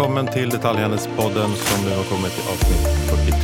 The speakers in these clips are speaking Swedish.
välkommen till Detaljhandelspodden som nu har kommit till avsnitt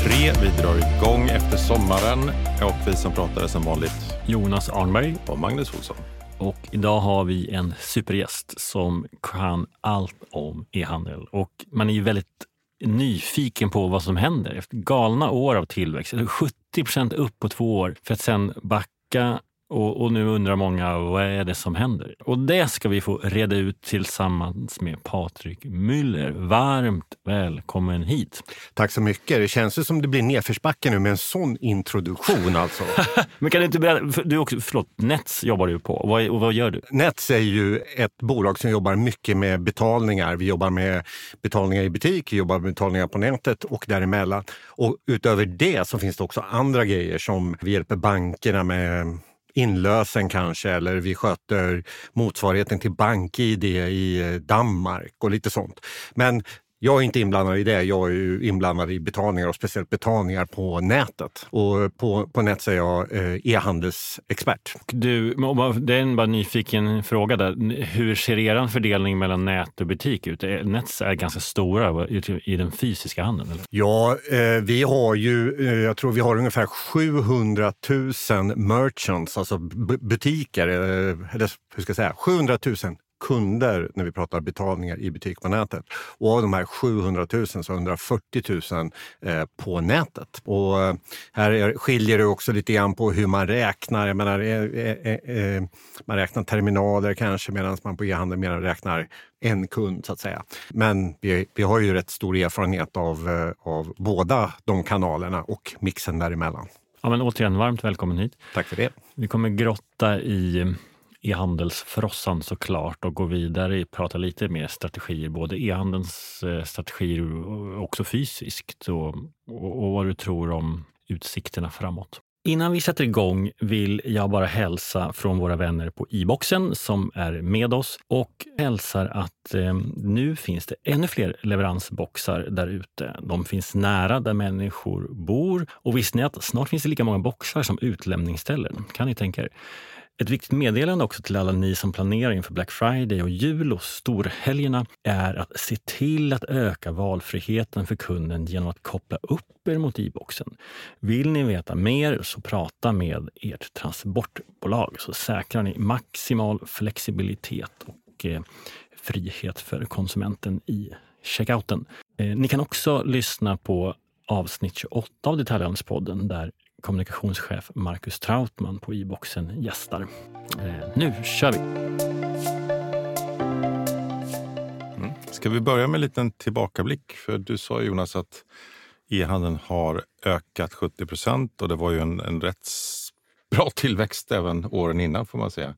43. Vi drar igång efter sommaren och vi som pratar är som vanligt Jonas Arnberg. och Magnus Olsson. Och idag har vi en supergäst som kan allt om e-handel. Och man är ju väldigt nyfiken på vad som händer. Efter galna år av tillväxt, 70 procent upp på två år för att sen backa och, och, nu undrar många vad är det som händer? Och det ska vi få reda ut tillsammans med Patrik Müller. Varmt välkommen hit! Tack så mycket. Det känns ju som det blir nedförsbacke nu med en sån introduktion alltså. Men kan du inte berätta, du också, förlåt, Nets jobbar du på. Vad, och vad gör du? Nets är ju ett bolag som jobbar mycket med betalningar. Vi jobbar med betalningar i butik, vi jobbar med betalningar på nätet och däremellan. Och utöver det så finns det också andra grejer som vi hjälper bankerna med inlösen kanske eller vi sköter motsvarigheten till BankID i eh, Danmark och lite sånt. Men jag är inte inblandad i det. Jag är inblandad i betalningar och speciellt betalningar på nätet. Och på, på nät så är jag eh, e-handelsexpert. Du, det är en bara nyfiken fråga där. Hur ser er fördelning mellan nät och butik ut? Nets är ganska stora i den fysiska handeln. Eller? Ja, eh, vi har ju, eh, jag tror vi har ungefär 700 000 merchants, alltså butiker, eh, eller hur ska jag säga, 700 000 kunder när vi pratar betalningar i butik på nätet. Och av de här 700 000 så 140 000 eh, på nätet. Och eh, här skiljer det också lite grann på hur man räknar. Jag menar, eh, eh, eh man räknar terminaler kanske medan man på e-handel mer räknar en kund så att säga. Men vi, vi har ju rätt stor erfarenhet av, eh, av båda de kanalerna och mixen däremellan. Ja, men återigen, varmt välkommen hit. Tack för det. Vi kommer grotta i e-handelsfrossan såklart och gå vidare och prata lite mer strategier, både e-handelns eh, strategier och också fysiskt och, och, och vad du tror om utsikterna framåt. Innan vi sätter igång vill jag bara hälsa från våra vänner på e-boxen som är med oss och hälsar att eh, nu finns det ännu fler leveransboxar där ute. De finns nära där människor bor och visste ni att snart finns det lika många boxar som utlämningsställen? Kan ni tänka er? Ett viktigt meddelande också till alla ni som planerar inför Black Friday och jul och storhelgerna är att se till att öka valfriheten för kunden genom att koppla upp er mot e-boxen. Vill ni veta mer så prata med ert transportbolag så säkrar ni maximal flexibilitet och eh, frihet för konsumenten i checkouten. Eh, ni kan också lyssna på avsnitt 28 av Detaljhandelspodden där kommunikationschef Marcus Trautman på e-boxen gästar. Eh, nu kör vi! Mm. Ska vi börja med en liten tillbakablick? För du sa Jonas att e-handeln har ökat 70 procent och det var ju en, en rätt bra tillväxt även åren innan får man säga.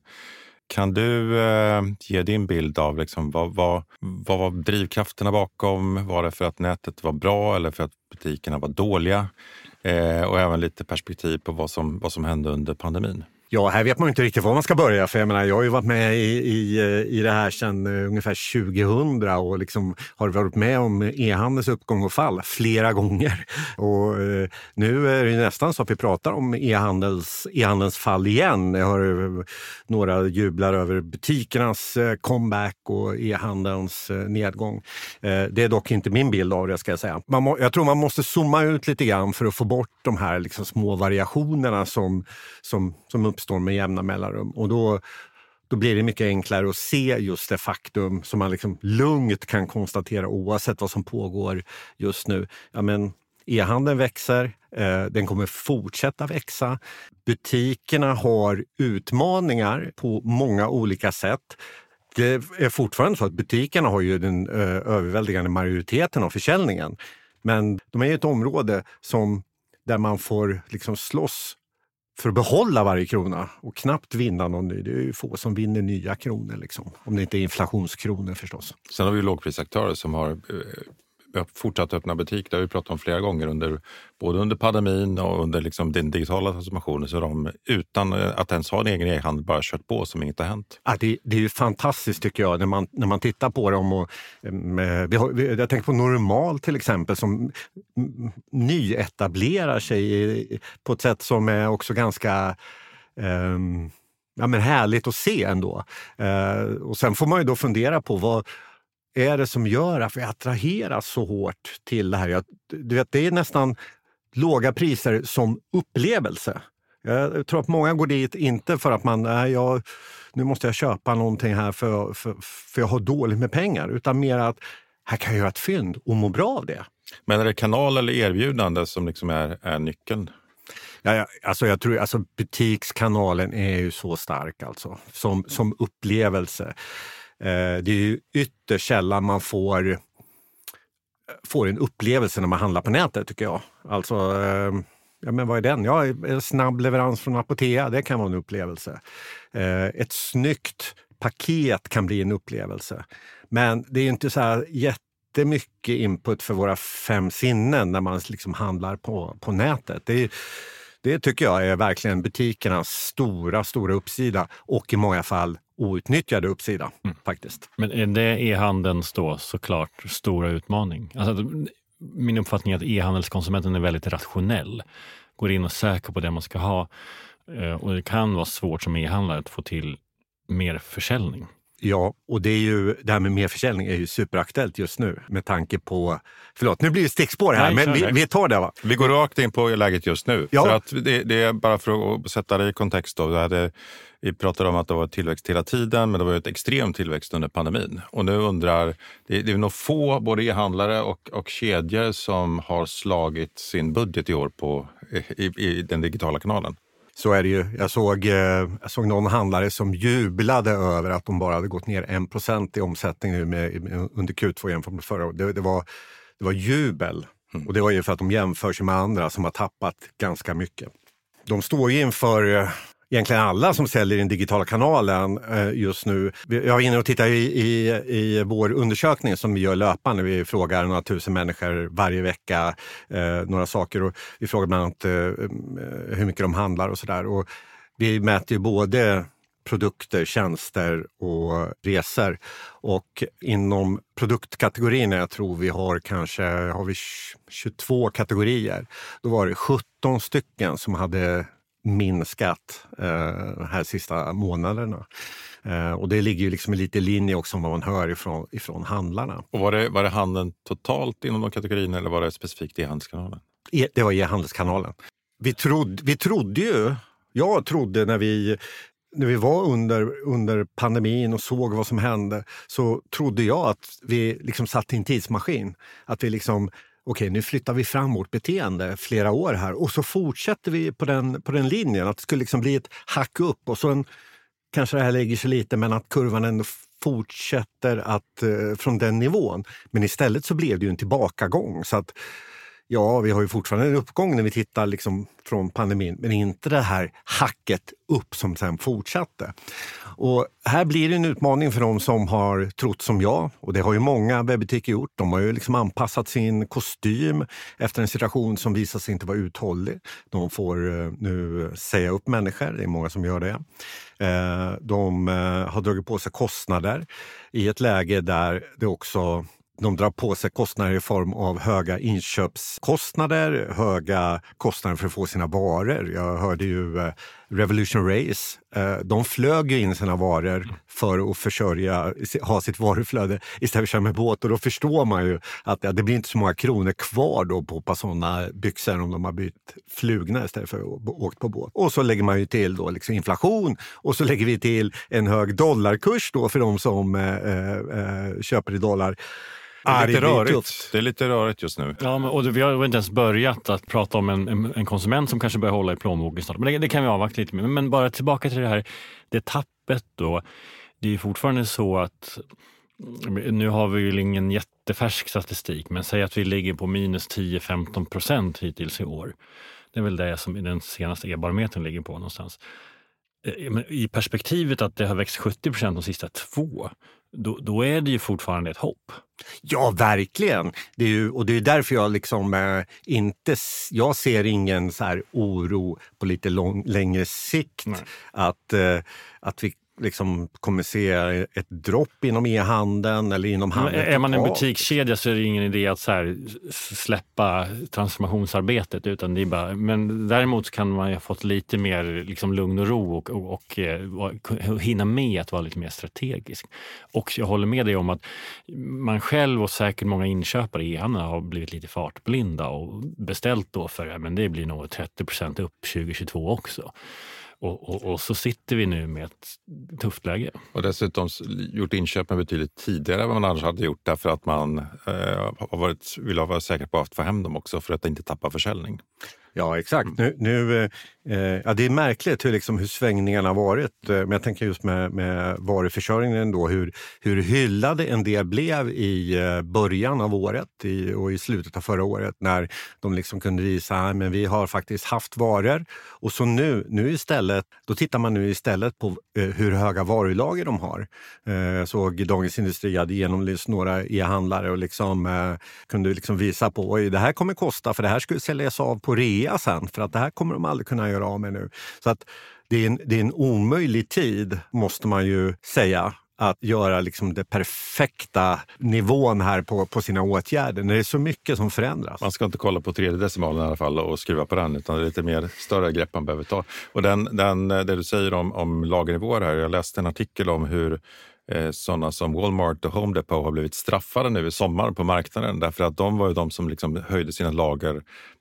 Kan du eh, ge din bild av liksom, vad, vad, vad var drivkrafterna bakom? Var det för att nätet var bra eller för att politikerna var dåliga? Eh, och även lite perspektiv på vad som, vad som hände under pandemin. Ja, här vet man inte riktigt var man ska börja. För jag, menar, jag har ju varit med i, i, eh, i det här sedan eh, ungefär 2000 och liksom har varit med om e-handelns uppgång och fall flera gånger. Och eh, nu är det nästan så att vi pratar om e-handels, e-handelns fall igen. Jag har några jublar över butikernas comeback och e-handelns nedgång. Det är dock inte min bild av det, ska jag säga. Man må, jag tror man måste zooma ut lite grann för att få bort de här liksom små variationerna som, som, som uppstår med jämna mellanrum. Och då, då blir det mycket enklare att se just det faktum som man liksom lugnt kan konstatera oavsett vad som pågår just nu. Ja, men E-handeln växer, eh, den kommer fortsätta växa. Butikerna har utmaningar på många olika sätt. Det är fortfarande så att butikerna har ju den eh, överväldigande majoriteten av försäljningen. Men de är ett område som, där man får liksom slåss för att behålla varje krona och knappt vinna någon ny. Det är ju få som vinner nya kronor, liksom. om det inte är inflationskronor förstås. Sen har vi lågprisaktörer som har eh, fortsatt öppna butik. Det har vi pratat om flera gånger, under, både under pandemin och under liksom den digitala transformationen. Så de utan eh, att ens ha en egen e-handel bara kört på som inget har hänt. Ja, det, det är ju fantastiskt tycker jag när man, när man tittar på dem. Och, eh, vi har, jag tänker på Normal till exempel som nyetablerar sig på ett sätt som är också ganska um, ja, men härligt att se ändå. Uh, och sen får man ju då fundera på vad, är det som gör att vi attraheras så hårt till det här? Jag, du vet, det är nästan låga priser som upplevelse. Jag tror att många går dit inte för att man, nej, jag, nu måste jag köpa någonting här för, för, för jag har dåligt med pengar, utan mer att här kan jag göra ett fynd och må bra av det. Men är det kanal eller erbjudande som liksom är, är nyckeln? Ja, ja, alltså jag tror, alltså butikskanalen är ju så stark alltså, som, som upplevelse. Eh, det är ju ytterst sällan man får, eh, får en upplevelse när man handlar på nätet, tycker jag. Alltså, eh, ja, men vad är den? Ja, en snabb leverans från Apotea, det kan vara en upplevelse. Eh, ett snyggt paket kan bli en upplevelse. Men det är inte så här jättemycket input för våra fem sinnen när man liksom handlar på, på nätet. Det, är, det tycker jag är verkligen butikernas stora, stora uppsida och i många fall outnyttjade uppsida. Mm. faktiskt. Men är det e-handelns då såklart stora utmaning? Alltså, min uppfattning är att e-handelskonsumenten är väldigt rationell. Går in och söker på det man ska ha. Eh, och det kan vara svårt som e-handlare att få till mer försäljning. Ja, och det, är ju, det här med merförsäljning är ju superaktuellt just nu med tanke på... Förlåt, nu blir det stickspår här, Nej, men vi, vi, tar det. Va? Vi går rakt in på läget just nu. Ja. För att det, det är bara för att sätta det i kontext. Då, det hade, vi pratade om att det var tillväxt hela tiden, men det var ett extrem tillväxt under pandemin. Och nu undrar, det, det är nog få, både e-handlare och, och kedjor som har slagit sin budget i år på, i, i den digitala kanalen. Så är det ju. Jag såg, eh, jag såg någon handlare som jublade över att de bara hade gått ner 1% i omsättning nu med, med, under Q2 jämfört med förra året. Det, det, var, det var jubel. Mm. Och det var ju för att de jämför sig med andra som har tappat ganska mycket. De står ju inför eh, egentligen alla som säljer i den digitala kanalen eh, just nu. Jag var inne och tittade i, i, i vår undersökning som vi gör löpande. Vi frågar några tusen människor varje vecka eh, några saker. Och vi frågar bland annat eh, eh hur mycket de handlar och sådär. Vi mäter ju både produkter, tjänster och resor. Och inom produktkategorin, jag tror vi har kanske har vi 22 kategorier, då var det 17 stycken som hade minskat eh, här sista månaderna. Eh, och det ligger ju liksom lite i linje också med vad man hör ifrån, ifrån handlarna. Och var, det, var det handeln totalt inom de kategorierna eller var det specifikt e-handelskanalen? E, det var e-handelskanalen. Vi, trodde, vi trodde ju, jag trodde när vi när vi var under, under pandemin och såg vad som hände så trodde jag att vi liksom satt i en tidsmaskin. Att vi liksom okej, nu flyttar vi fram vårt beteende flera år här och så fortsätter vi på den, på den linjen. Att det skulle liksom bli ett hack upp och så en, kanske det här lägger sig lite men att kurvan ändå fortsätter att, eh, från den nivån. Men istället så blev det ju en tillbakagång. Så att Ja, vi har ju fortfarande en uppgång när vi tittar liksom från pandemin, men inte det här hacket upp som sen fortsatte. Och här blir det en utmaning för de som har trott som jag, och det har ju många webbutiker gjort. De har ju liksom anpassat sin kostym efter en situation som visar sig inte vara uthållig. De får eh, nu säga upp människor, det är många som gör det. Eh, de eh, har dragit på sig kostnader i ett läge där det också de drar på sig kostnader i form av höga inköpskostnader, höga kostnader för att få sina varor. Jag hörde ju eh, Revolution Race. Eh, de flög ju in sina varor för att försörja, ha sitt varuflöde istället för att köra med båt. Och då förstår man ju att det blir inte så många kronor kvar då på ett par sådana byxor om de har bytt flugna istället för att åkt på båt. Och så lägger man ju till då liksom inflation och så lägger vi till en hög dollarkurs då för de som eh, eh, eh köper i dollar. Det är, lite rörigt. det är lite rörigt just nu. Ja, men, och vi har inte ens börjat att prata om en, en, en konsument som kanske börjar hålla i plånboken snart. Men det, det, kan vi avvakta lite med. Men bara tillbaka till det här, det tappet då. Det är fortfarande så att nu har vi ju ingen jättefärsk statistik, men säg att vi ligger på minus 10-15 procent hittills i år. Det är väl det som den senaste e-barometern ligger på någonstans. Eh, I perspektivet att det har växt 70 procent de sista två, då, då, är det ju fortfarande ett hopp. Ja, verkligen. Det är ju, och det är därför jag liksom eh, inte... Jag ser ingen så här oro på lite lång, längre sikt att, eh, att vi liksom kommer se ett dropp inom e-handeln eller inom handeln Är man en butikskedja så är det ingen idé att så släppa transformationsarbetet. Utan det är bara, men däremot kan man ha fått lite mer liksom, lugn och ro och, och, och, och eh, hinna med att vara lite mer strategisk. Och jag håller med dig om att man själv och säkert många inköpare i e-handeln har blivit lite fartblinda och beställt då för men det blir nog 30% upp 2022 också. Och, och, och, så sitter vi nu med ett tufft läge. Och dessutom gjort inköpen betydligt tidigare än vad man annars hade gjort därför att man eh, har varit, vill vara säker på att få hem dem också för att inte tappa försäljning. Ja, exakt. Nu, nu eh, eh, ja, det är märkligt hur, liksom, hur svängningarna har varit. Eh, men jag tänker just med, med varuförsörjningen då, hur, hur hyllade en del blev i eh, början av året i, och i slutet av förra året när de liksom kunde visa att vi har faktiskt haft varor. Och så nu, nu istället, då tittar man nu istället på hur höga varulager de har. Jag såg Dagens Industri hade genomlyst några e-handlare och liksom, kunde liksom visa på att det här kommer kosta för det här skulle säljas av på rea sen för att det här kommer de aldrig kunna göra av med nu. Så att det är en, det är en omöjlig tid, måste man ju säga att göra liksom den perfekta nivån här på, på sina åtgärder när det är så mycket som förändras. Man ska inte kolla på tredje decimalen i alla fall och skruva på den utan det är lite mer större grepp man behöver ta. Och den, den, det du säger om, om lagernivåer här, jag läste en artikel om hur eh, sådana som Walmart och Home Depot har blivit straffade nu i sommar på marknaden därför att de var ju de som liksom höjde sina lager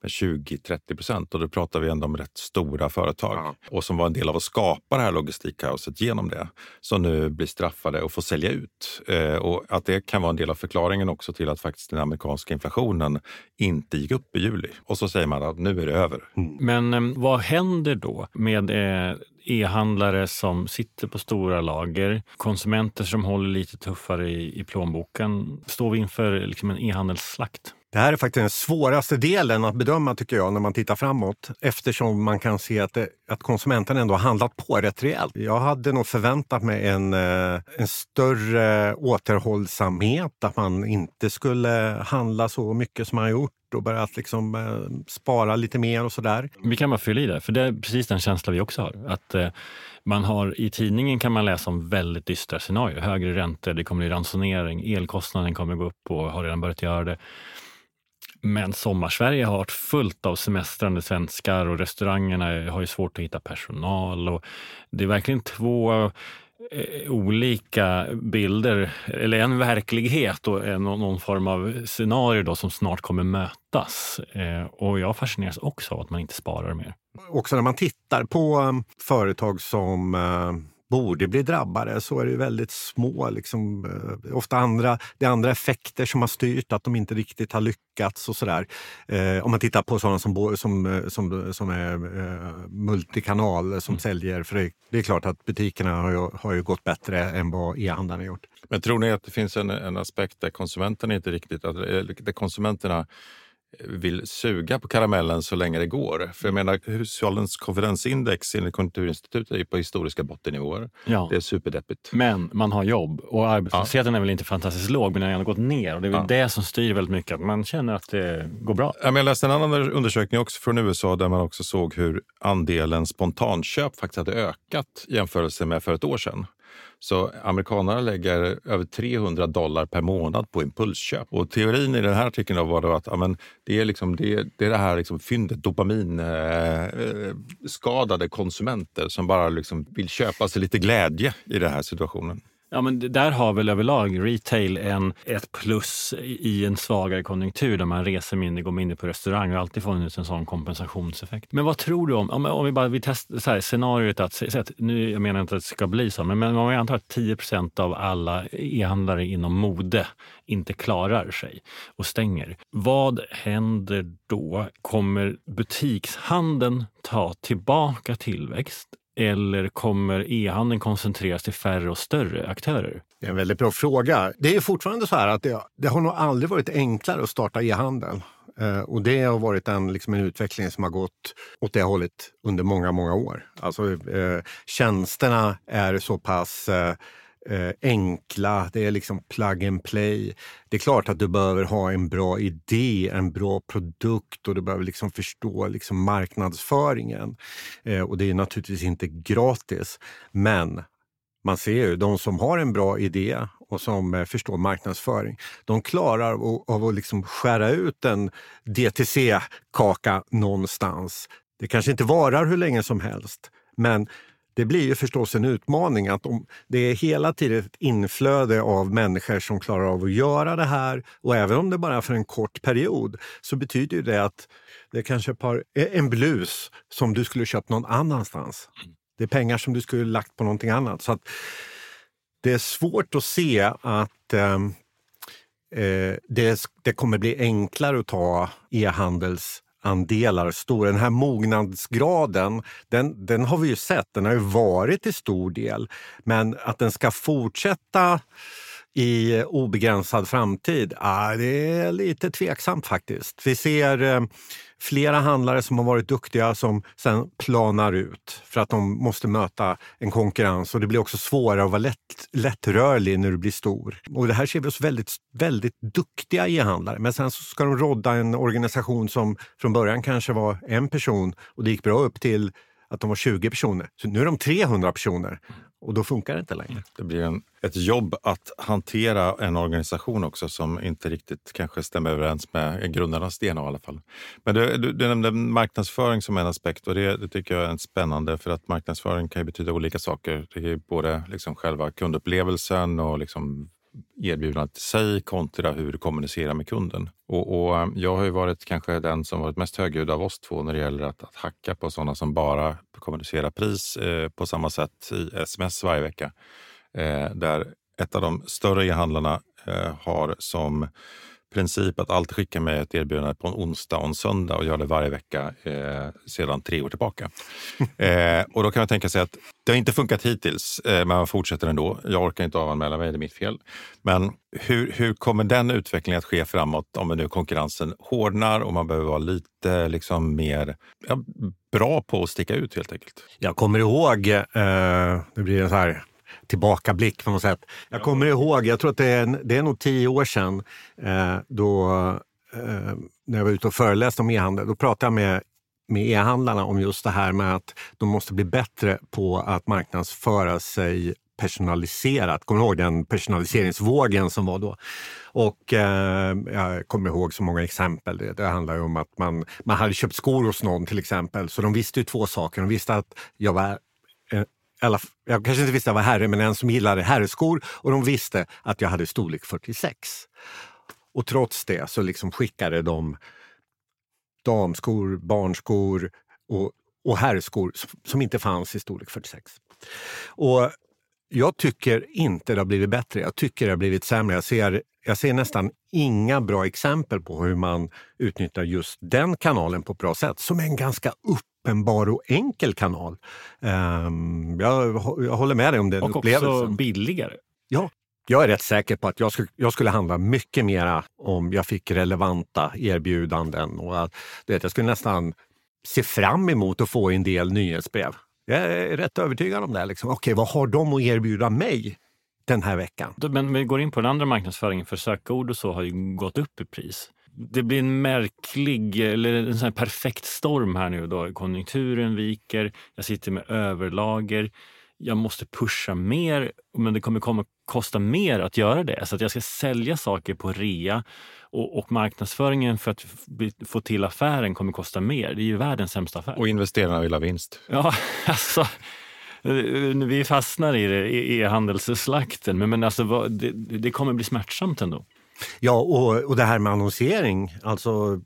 med 20-30 procent och då pratar vi ändå om rätt stora företag ja. och som var en del av att skapa det här logistikkaoset genom det som nu blir straffade och får sälja ut. Eh, och att det kan vara en del av förklaringen också till att faktiskt den amerikanska inflationen inte gick upp i juli. Och så säger man att nu är det över. Mm. Men eh, vad händer då med eh, e-handlare som sitter på stora lager, konsumenter som håller lite tuffare i, i plånboken. Står vi inför liksom en e-handelsslakt? Det här är faktiskt den svåraste delen att bedöma tycker jag när man tittar framåt eftersom man kan se att, det, att konsumenten ändå har handlat på rätt rejält. Jag hade nog förväntat mig en, eh, en större återhållsamhet, att man inte skulle handla så mycket som man har gjort och börjat liksom, eh, spara lite mer och sådär. Vi kan bara fylla i det, för det är precis den känsla vi också har. Att eh, man har, I tidningen kan man läsa om väldigt dystra scenarier. Högre räntor, det kommer bli ransonering, elkostnaden kommer gå upp och har redan börjat göra det. Men Sommarsverige har varit fullt av semestrande svenskar och restaurangerna har ju svårt att hitta personal. Och det är verkligen två eh, olika bilder, eller en verklighet och en, någon form av scenario då som snart kommer mötas. Eh, och jag fascineras också av att man inte sparar mer. Också när man tittar på eh, företag som borde bli drabbade så är det väldigt små, liksom, eh, ofta andra, det är andra effekter som har styrt att de inte riktigt har lyckats och sådär. Eh, om man tittar på sådana som, som, eh, som, som är eh, multikanal som mm. säljer, för det, det, är klart att butikerna har ju, har ju gått bättre än vad e-handeln har gjort. Men tror ni att det finns en, en aspekt där konsumenterna inte riktigt, där konsumenterna vill suga på karamellen så länge det går. För jag menar, hushållens konfidensindex enligt Konjunkturinstitutet är på historiska bottennivåer. Ja. Det är superdeppigt. Men man har jobb och arbetslösheten ja. är väl inte fantastiskt låg men den har gått ner. Och det är väl ja. det som styr väldigt mycket, att man känner att det går bra. Jag läste en annan undersökning också från USA där man också såg hur andelen spontanköp faktiskt hade ökat i jämförelse med för ett år sedan. Så amerikanerna lägger över 300 dollar per månad på impulsköp. Och teorin i den här artikeln var då att amen, det, är liksom, det, det, är det här liksom fyndet dopaminskadade eh, konsumenter som bara liksom vill köpa sig lite glädje i den här situationen. Ja, men där har väl överlag retail en, ett plus i en svagare konjunktur där man reser mindre, går mindre på restaurang och alltid funnits en sån kompensationseffekt. Men vad tror du om, om, om vi bara vi testar så här, scenariot att, så att, nu jag menar inte att det ska bli så, men, men om vi antar att 10% av alla e-handlare inom mode inte klarar sig och stänger. Vad händer då? Kommer butikshandeln ta tillbaka tillväxt eller kommer e-handeln koncentreras till färre och större aktörer? Det är en väldigt bra fråga. Det är fortfarande så här att det, det har nog aldrig varit enklare att starta e-handel. Eh, och det har varit en, liksom en utveckling som har gått åt det hållet under många, många år. Alltså, eh, tjänsterna är så pass eh, eh, enkla, det är liksom plug and play. Det är klart att du behöver ha en bra idé, en bra produkt och du behöver liksom förstå liksom marknadsföringen. Eh, och det är naturligtvis inte gratis. Men man ser ju de som har en bra idé och som eh, förstår marknadsföring, de klarar av, av att liksom skära ut en DTC-kaka någonstans. Det kanske inte varar hur länge som helst, men det blir ju förstås en utmaning att om det är hela tiden ett inflöde av människor som klarar av att göra det här och även om det bara är för en kort period så betyder det att det är kanske par, eh, en blus som du skulle köpt någon annanstans. Det är pengar som du skulle lagt på någonting annat. Så att det är svårt att se att ehm, eh, det, det kommer bli enklare att ta e-handels e-handelsandelar. Den här mognadsgraden, den, den har vi ju sett, den har ju varit till stor del. Men att den ska fortsätta i obegränsad framtid, ah, det är lite tveksamt faktiskt. Vi ser eh, flera handlare som har varit duktiga som sen planar ut för att de måste möta en konkurrens och det blir också svårare att vara lätt, lättrörlig när du blir stor. Och det här ser vi hos väldigt, väldigt duktiga e-handlare. Men sen så ska de rodda en organisation som från början kanske var en person och det gick bra upp till att de var 20 personer. Så nu är de 300 personer och då funkar det inte längre. Det blir en, ett jobb att hantera en organisation också som inte riktigt kanske stämmer överens med grundarnas DNA i alla fall. Men du, du, du nämnde marknadsföring som en aspekt och det, det, tycker jag är spännande för att marknadsföring kan betyda olika saker. Det är både liksom själva kundupplevelsen och liksom erbjudandet i sig kontra hur du kommunicerar med kunden. Och, och, eh, jag har ju varit kanske den som varit mest högljudd av oss två när det gäller att, att hacka på sådana som bara kommunicerar pris eh, på samma sätt i sms varje vecka. Eh, där ett av de större e-handlarna eh, har som princip att alltid skicka med ett erbjudande på en onsdag och en söndag och gör det varje vecka eh, sedan tre år tillbaka. eh, och då kan man tänka sig att det har inte funkat hittills, eh, men man fortsätter ändå. Jag orkar inte avanmäla mig, det är mitt fel. Men hur, hur kommer den utvecklingen att ske framåt om nu konkurrensen hårdnar och man behöver vara lite liksom, mer ja, bra på att sticka ut helt enkelt? Jag kommer ihåg, eh, det blir en så här tillbakablick på något sätt. Jag kommer ihåg, jag tror att det är, det är nog tio år sedan, eh, då, eh, när jag var ute och föreläste om e-handel, då pratade jag med med e-handlarna om just det här med att de måste bli bättre på att marknadsföra sig personaliserat. Kommer du ihåg den personaliseringsvågen som var då? Och eh, jag kommer ihåg så många exempel. Det, det handlar om att man, man hade köpt skor hos någon till exempel, så de visste ju två saker. De visste att jag var eh, alla, jag kanske inte visste att jag var herre, men en som gillade herrskor och de visste att jag hade storlek 46. Och trots det så liksom skickade de damskor, barnskor och, och herrskor som inte fanns i storlek 46. Och jag tycker inte det har blivit bättre. Jag tycker det har blivit sämre. Jag ser, jag ser nästan inga bra exempel på hur man utnyttjar just den kanalen på ett bra sätt, som är en ganska uppenbar och enkel kanal. Um, jag, jag, håller med dig om den och upplevelsen. Och också billigare. Ja, jag är rätt säker på att jag skulle, jag skulle handla mycket mera om jag fick relevanta erbjudanden. Och att, vet, jag skulle nästan se fram emot att få en del nyhetsbrev. Jag är rätt övertygad om det. Liksom. Okej, vad har de att erbjuda mig den här veckan? Men vi går in på den andra marknadsföringen, för sökord och så har ju gått upp i pris. Det blir en märklig, eller en sån perfekt storm här nu då. Konjunkturen viker, jag sitter med överlager jag måste pusha mer, men det kommer komma kosta mer att göra det. Så att jag ska sälja saker på rea och, och marknadsföringen för att få till affären kommer kosta mer. Det är ju världens sämsta affär. Och investerarna vill ha vinst. Ja, alltså vi fastnar i e-handelsslakten, men, men alltså, det, det kommer bli smärtsamt ändå. Ja, och, och det här med annonsering. Alltså,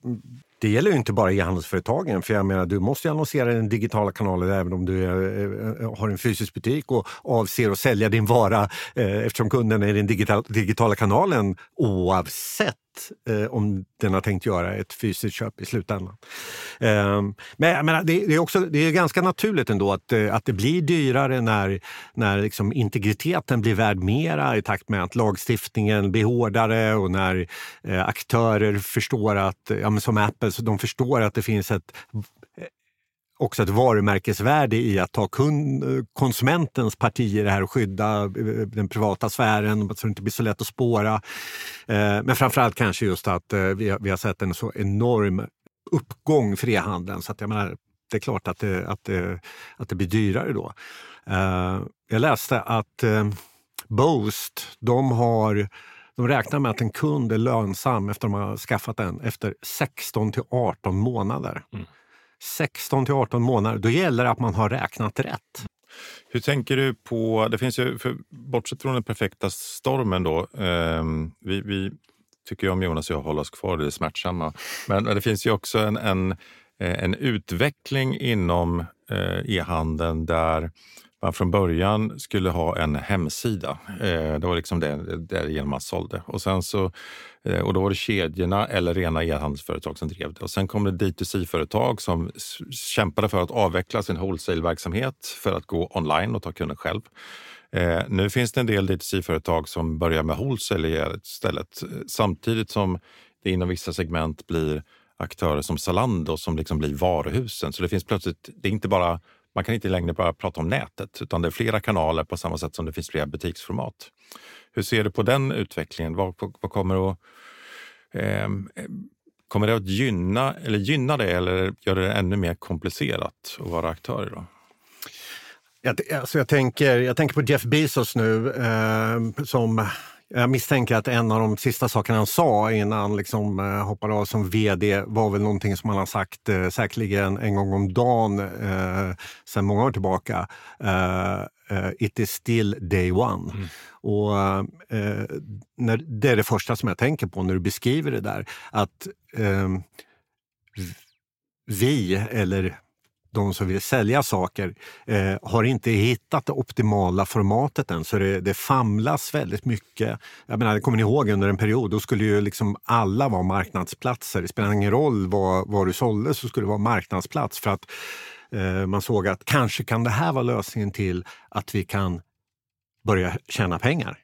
det gäller ju inte bara e-handelsföretagen. För jag menar, du måste annonsera i den digitala kanalen även om du är, eh, har en fysisk butik och avser att sälja din vara eh, eftersom kunden är i den digitala, digitala kanalen oavsett eh, om den har tänkt göra ett fysiskt köp i slutändan. Eh, men jag menar, det, det, är också, det är ganska naturligt ändå att, eh, att det blir dyrare när, när liksom integriteten blir värd mera i takt med att lagstiftningen blir hårdare och när eh, aktörer förstår att, ja, som Apple, så de förstår att det finns ett också ett varumärkesvärde i att ta kund, konsumentens parti i det här och skydda eh, den privata sfären så det inte blir så lätt att spåra. Eh, men framförallt kanske just att eh, vi har sett en så enorm uppgång för e-handeln så att jag menar, det är klart att det, att, det, att det blir dyrare då. jag läste att Boast, de, har, de räknar med att en kund är lönsam efter att de har skaffat den efter 16 till 18 månader. Mm. 16 till 18 månader, då gäller det att man har räknat rätt. Hur tänker du på, det finns ju, för, bortsett från den perfekta stormen då, eh, vi, vi tycker jag om Jonas och jag håller oss kvar i det smärtsamma. Men, det finns ju också en, en, eh, en utveckling inom eh, e-handeln där man från början skulle ha en hemsida. Eh, det var liksom det, därigenom man sålde. Och, sen så, eh, och då var det kedjorna eller rena e-handelsföretag som drev det. Och sen kom det D2C-företag som kämpade för att avveckla sin wholesale-verksamhet för att gå online och ta kunden själv. Eh, nu finns det en del D2C-företag som börjar med wholesale istället eh, samtidigt som det inom vissa segment blir aktörer som Zalando som liksom blir varuhusen. Så det finns plötsligt, det är inte bara man kan inte längre bara prata om nätet utan det är flera kanaler på samma sätt som det finns flera butiksformat. Hur ser du på den utvecklingen? Vad, vad kommer att eh, Kommer det att gynna, eller gynna det eller gör det ännu mer komplicerat att vara aktör idag? Jag, alltså jag, tänker, jag tänker på Jeff Bezos nu eh, som jag misstänker att en av de sista sakerna han sa innan han liksom, eh, hoppade av som vd var väl någonting som han har sagt eh, säkerligen en gång om dagen eh, sedan många år tillbaka. Eh, eh It is still day one. Mm. Och, eh, när, det är det första som jag tänker på när du beskriver det där. Att vi, eller de som vill sälja saker eh, har inte hittat det optimala formatet än. Så det, det famlas väldigt mycket. Jag menar, kommer ni ihåg under en period, då skulle ju liksom alla vara marknadsplatser. Det spelar ingen roll vad, vad du sålde så skulle det vara marknadsplats för att eh, man såg att kanske kan det här vara lösningen till att vi kan börja tjäna pengar.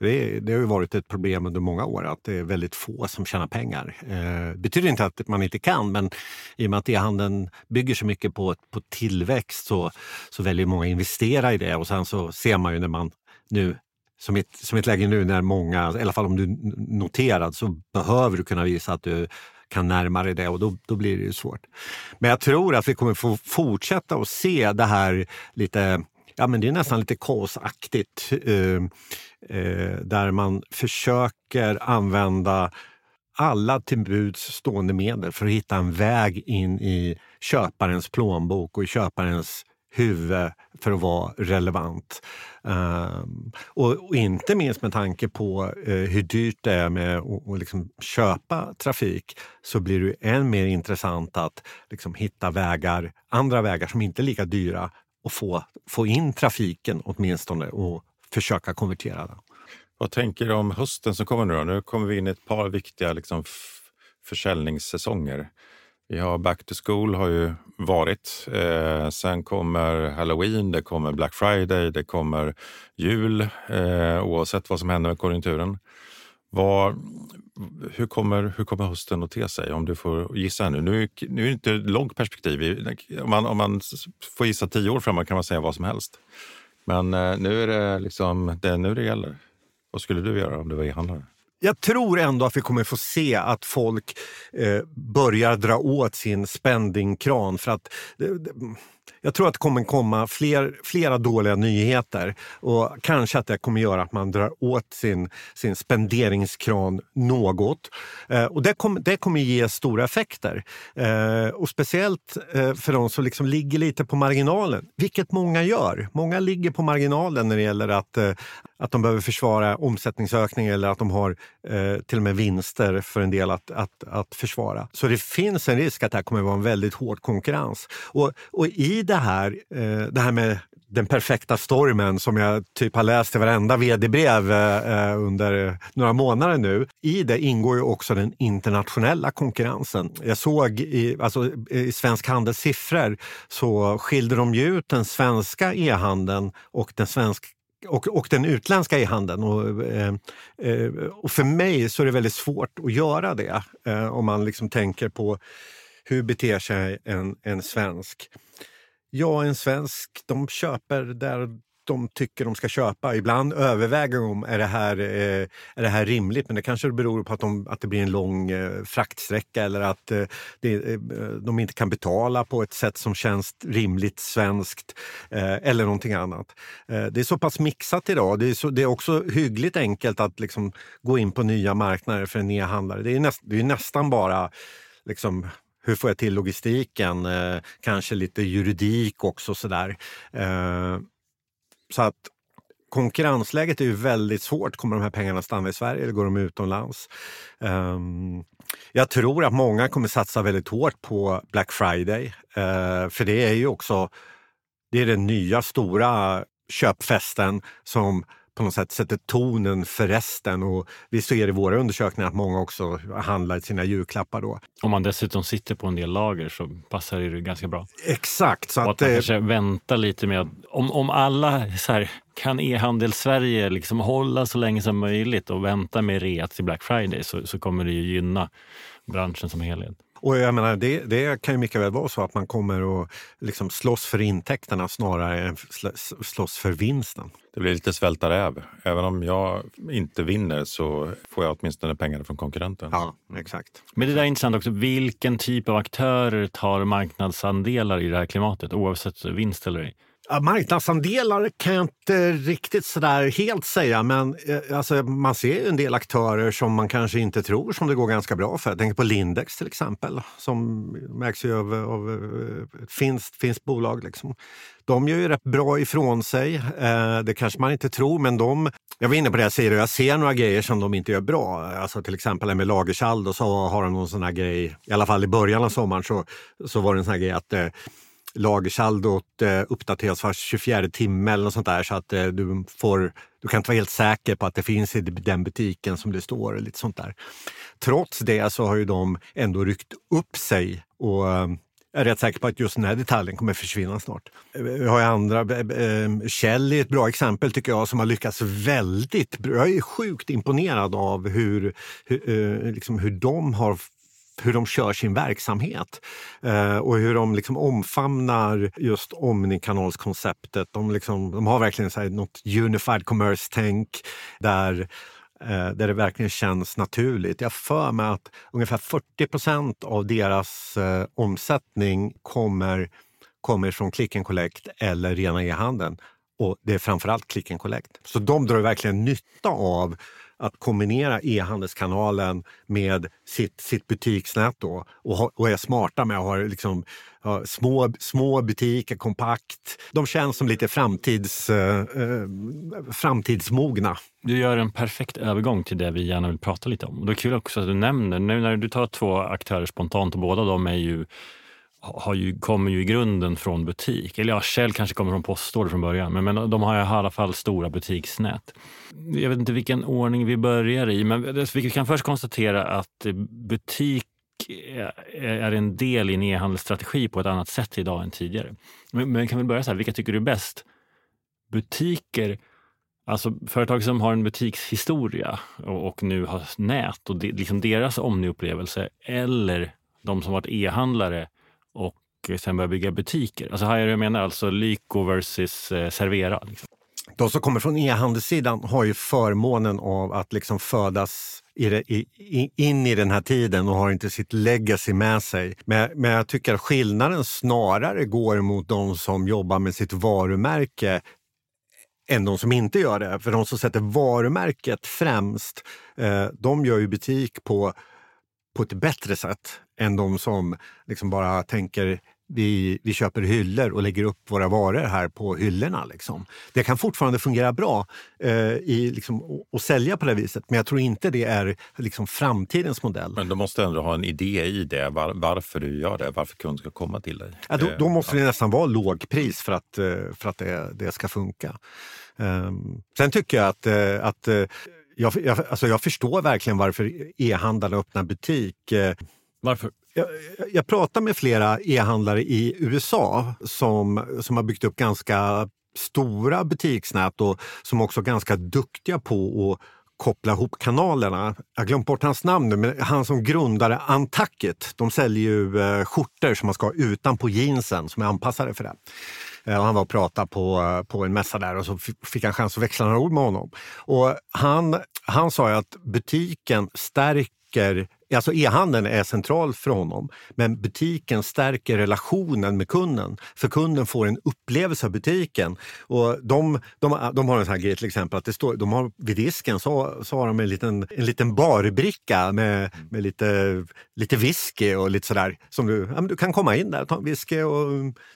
Det, det, har ju varit ett problem under många år att det är väldigt få som tjänar pengar. Eh, det eh, betyder inte att man inte kan, men i och med att e-handeln bygger så mycket på, på tillväxt så, så väljer många att investera i det och sen så ser man ju när man nu som ett, som ett läge nu när många, i alla fall om du är noterad, så behöver du kunna visa att du kan närma dig det och då, då blir det ju svårt. Men jag tror att vi kommer få fortsätta att se det här lite ja, men det är nästan lite kaosaktigt eh, eh, där man försöker använda alla till buds stående medel för att hitta en väg in i köparens plånbok och i köparens huvud för att vara relevant. Um, och, och, inte minst med tanke på uh, hur dyrt det är med att liksom köpa trafik så blir det än mer intressant att liksom hitta vägar, andra vägar som inte är lika dyra och få, få in trafiken åtminstone och försöka konvertera den. Vad tänker du om hösten som kommer nu? Då? Nu kommer vi in i ett par viktiga liksom, försäljningssäsonger. Vi har Back to School har ju varit. Eh, sen kommer Halloween, det kommer Black Friday, det kommer jul eh, oavsett vad som händer med konjunkturen. Vad, hur, kommer, hur kommer hösten att te sig? Om du får gissa nu. Nu, nu är det inte långt perspektiv. Om man, om man får gissa tio år framåt kan man säga vad som helst. Men eh, nu är det liksom det nu det gäller. Vad skulle du göra om du var e-handlare? Jag tror ändå att vi kommer få se att folk eh, börjar dra åt sin spendingkran för att eh, det, det, jag tror att det kommer komma fler, flera dåliga nyheter och kanske att det kommer göra att man drar åt sin, sin spenderingskran något. Eh, och det, kom, det kommer ge stora effekter. Eh, och speciellt eh, för de som liksom ligger lite på marginalen, vilket många gör. Många ligger på marginalen när det gäller att, eh, att de behöver försvara omsättningsökning eller att de har eh, till och med vinster för en del att, att, att försvara. Så det finns en risk att det här kommer vara en väldigt hård konkurrens. Och, och i det här, eh, det här med den perfekta stormen som jag typ har läst i varenda vd-brev eh, eh, under några månader nu. I det ingår ju också den internationella konkurrensen. Jag såg i, alltså, i Svensk Handels siffror så skilde de ju ut den svenska e-handeln och den svenska och, och den utländska e-handeln. Och, eh, eh, och för mig så är det väldigt svårt att göra det eh, om man liksom tänker på hur beter sig en, en svensk. Ja, en svensk de köper där de tycker de ska köpa. Ibland överväger de, är det här, eh, är det här rimligt? Men det kanske beror på att, de, att det blir en lång eh, fraktsträcka eller att eh, det, eh, de inte kan betala på ett sätt som känns rimligt svenskt eh, eller någonting annat. Eh, det är så pass mixat idag. Det är, så, det är också hyggligt enkelt att liksom gå in på nya marknader för en e-handlare. Det är, näst, det är nästan bara liksom, hur får jag till logistiken? Eh, kanske lite juridik också sådär. Eh, så att konkurrensläget är ju väldigt svårt. Kommer de här pengarna stanna i Sverige eller går de utomlands? Um, jag tror att många kommer satsa väldigt hårt på Black Friday. Uh, för det är ju också det är den nya stora köpfesten som på något sätt sätter tonen för resten. Och vi ser i våra undersökningar att många också handlar sina julklappar då. Om man dessutom sitter på en del lager så passar det ganska bra. Exakt. Så och att, att man eh, kanske väntar lite med att, om, om alla så här, kan e-handel Sverige liksom hålla så länge som möjligt och vänta med rea till Black Friday så, så kommer det ju gynna branschen som helhet. Och jag menar, det, det kan ju mycket väl vara så att man kommer att liksom slåss för intäkterna snarare än slåss för vinsten. Det blir lite svälta räv. Även om jag inte vinner så får jag åtminstone pengar från konkurrenten. Ja, exakt. Men det där är intressant också. Vilken typ av aktörer tar marknadsandelar i det här klimatet oavsett vinst eller ej? Marknadsandelar kan jag inte riktigt sådär helt säga, men eh, alltså, man ser en del aktörer som man kanske inte tror som det går ganska bra för. Jag tänker på Lindex till exempel, som märks ju av, av eh, ett finskt, finskt bolag. Liksom. De gör ju rätt bra ifrån sig. Eh, det kanske man inte tror, men de... Jag var inne på det jag säger jag ser några grejer som de inte gör bra. Alltså till exempel med Lagersaldo så har de någon sån här grej, i alla fall i början av sommaren så, så var det en sån här grej att eh, lagersaldot eh, uppdateras var 24 timme eller något sånt där så att eh, du, får, du kan inte vara helt säker på att det finns i den butiken som det står. Lite sånt där. Trots det så har ju de ändå ryckt upp sig och eh, jag är rätt säker på att just den här detaljen kommer försvinna snart. Vi har ju andra. Eh, eh, Kjell är ett bra exempel tycker jag som har lyckats väldigt bra. Jag är sjukt imponerad av hur, hur, eh, liksom hur de har hur de kör sin verksamhet eh, och hur de liksom omfamnar just omnikanalskonceptet. De, liksom, de har verkligen så här något unified commerce-tänk där eh, där det verkligen känns naturligt. Jag för mig att ungefär 40 procent av deras eh, omsättning kommer, kommer från click and collect eller rena e-handeln. Och det är framförallt click and collect. Så de drar verkligen nytta av att kombinera e-handelskanalen med sitt, sitt butiksnät då, och, och är smarta med att ha liksom, små, små butiker, kompakt. De känns som lite framtids, eh, eh, framtidsmogna. Du gör en perfekt övergång till det vi gärna vill prata lite om. Och det är kul också att du nämner, nu när du tar två aktörer spontant och båda de är ju har ju, kommer ju i grunden från butik. Eller ja, Shell kanske kommer från postorder från början, men, men de har i alla fall stora butiksnät. Jag vet inte vilken ordning vi börjar i, men vi kan först konstatera att butik är en del i en e-handelsstrategi på ett annat sätt idag än tidigare. Men, men kan vi börja så här, vilka tycker du är bäst? Butiker, alltså företag som har en butikshistoria och, och nu har nät och de, liksom deras omniupplevelse eller de som varit e-handlare och sen börja bygga butiker. Alltså här jag menar alltså Lyko versus eh, Servera. Liksom. De som kommer från e-handelssidan har ju förmånen av att liksom födas i det, i, in i den här tiden och har inte sitt legacy med sig. Men, men jag tycker att skillnaden snarare går mot de som jobbar med sitt varumärke än de som inte gör det. För de som sätter varumärket främst, eh, de gör ju butik på på ett bättre sätt än de som liksom bara tänker vi, vi köper hyllor och lägger upp våra varor här på hyllorna. Liksom. Det kan fortfarande fungera bra eh, i, liksom, att sälja på det viset, men jag tror inte det är liksom, framtidens modell. Men du måste ändå ha en idé i det, var, varför du gör det, varför kunden ska komma till dig. Ja, då, då måste det nästan vara lågpris för att, eh, för att det, det ska funka. Um, sen tycker jag att, eh, att eh, jag, jag, alltså jag förstår verkligen varför e-handlarna öppnar butik. Varför? Jag, jag pratar med flera e-handlare i USA som, som har byggt upp ganska stora butiksnät och som också är ganska duktiga på att koppla ihop kanalerna. Jag har glömt bort hans namn nu, men han som grundade Antacket. De säljer ju eh, skjortor som man ska ha utanpå jeansen som är anpassade för det. Eh, han var och pratade på, eh, på en mässa där och så fick han chans att växla några ord med honom. Och han, han sa ju att butiken stärker Alltså e-handeln är central för honom, men butiken stärker relationen med kunden. För kunden får en upplevelse av butiken. Och de, de, de har en sån här grej till exempel, att det står, de har, vid disken så, så har de en liten, en liten barbricka med, med lite, lite whisky och lite sådär. Som du, ja, du kan komma in där, ta en whisky och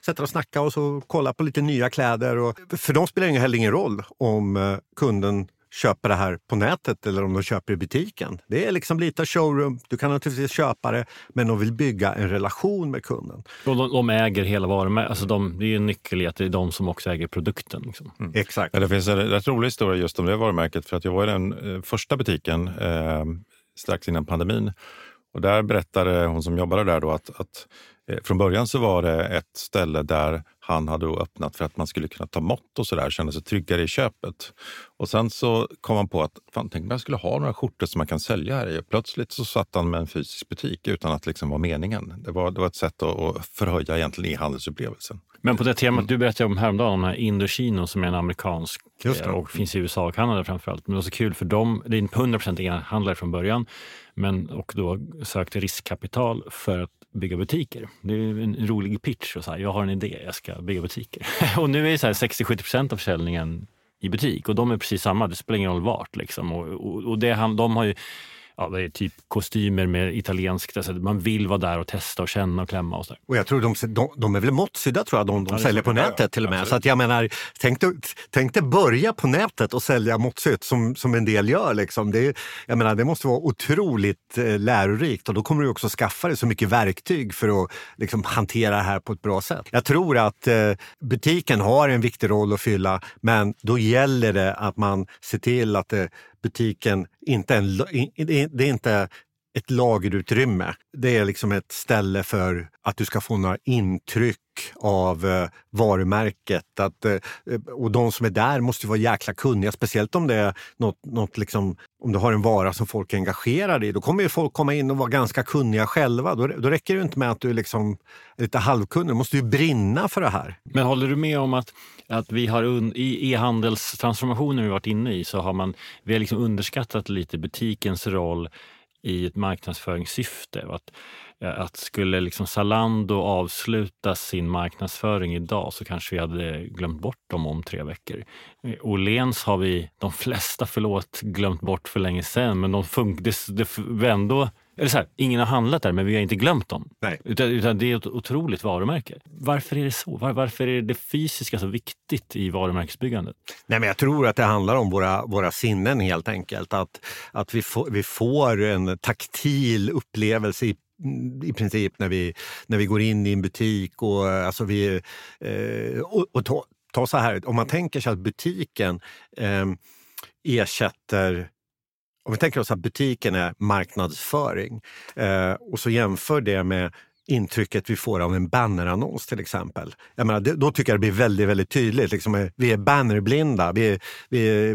sätta dig och snacka och så kolla på lite nya kläder. Och, för dem spelar det heller ingen roll om eh, kunden köper det här på nätet eller om de köper i butiken. Det är liksom lite showroom. Du kan naturligtvis köpa det, men de vill bygga en relation med kunden. Och de, de äger hela varumärket. Alltså de, det är en nyckel i att det är de som också äger produkten. Liksom. Mm. Exakt. Ja, det finns en rätt rolig historia just om det varumärket. För att jag var i den eh, första butiken eh, strax innan pandemin. Och där berättade hon som jobbade där då att, att eh, från början så var det ett ställe där han hade öppnat för att man skulle kunna ta mått och sådär, känna sig tryggare i köpet. Och sen så kom han på att fan, tänk om jag skulle ha några skjortor som man kan sälja här i. Och plötsligt så satt han med en fysisk butik utan att liksom vara meningen. Det var, det var ett sätt att, att förhöja egentligen e-handelsupplevelsen. Men på det temat, du berättade om häromdagen om Indochino som är en amerikansk och finns i USA och Kanada framförallt. Men det var så kul för dem, det är en 100% e-handlare från början men, och då sökte riskkapital för att bygga butiker. Det är en rolig pitch. Och så här, jag har en idé, jag ska bygga butiker. och nu är 60-70 av försäljningen i butik och de är precis samma. Det spelar ingen roll vart. Liksom. Och, och, och det, de har ju ja, det är typ kostymer med italienskt. Alltså man vill vara där och testa och känna och klämma. Och, så och jag tror de, de, de är väl måttsydda tror jag, de, de ja, säljer på nätet till och med. Absolut. Så att jag menar, tänk tänk dig börja på nätet och sälja måttsytt som, som en del gör. Liksom. Det, jag menar, det måste vara otroligt eh, lärorikt och då kommer du också skaffa dig så mycket verktyg för att liksom, hantera det här på ett bra sätt. Jag tror att eh, butiken har en viktig roll att fylla men då gäller det att man ser till att det butiken inte en, det är inte ett lagerutrymme. Det är liksom ett ställe för att du ska få några intryck av eh, varumärket. Att, eh, och de som är där måste vara jäkla kunniga, speciellt om det är något, något liksom, om du har en vara som folk är engagerade i. Då kommer ju folk komma in och vara ganska kunniga själva. Då, då räcker det inte med att du liksom är lite halvkunnig, du måste ju brinna för det här. Men håller du med om att, att vi har un, i e-handelstransformationen vi varit inne i så har man, vi har liksom underskattat lite butikens roll i ett marknadsföringssyfte. Att, eh, att skulle liksom Zalando avsluta sin marknadsföring idag så kanske vi hade glömt bort dem om tre veckor. Eh, Åhléns har vi, de flesta, förlåt, glömt bort för länge sedan men de fun- det, det, ändå eller så här, ingen har handlat där men vi har inte glömt dem. Nej. Utan, utan det är ett otroligt varumärke. Varför är det så? Var, varför är det fysiska så viktigt i varumärkesbyggandet? Nej, men jag tror att det handlar om våra, våra sinnen helt enkelt. Att, att vi, får, vi får en taktil upplevelse i i princip när vi, när vi går in i en butik. Och, alltså vi, eh, och, och ta, ta, så här, om man tänker sig att butiken eh, ersätter om vi tänker oss att butiken är marknadsföring eh, och så jämför det med intrycket vi får av en bannerannons till exempel. Jag menar, då tycker jag det blir väldigt, väldigt tydligt. Liksom, eh, vi är bannerblinda. Vi, vi,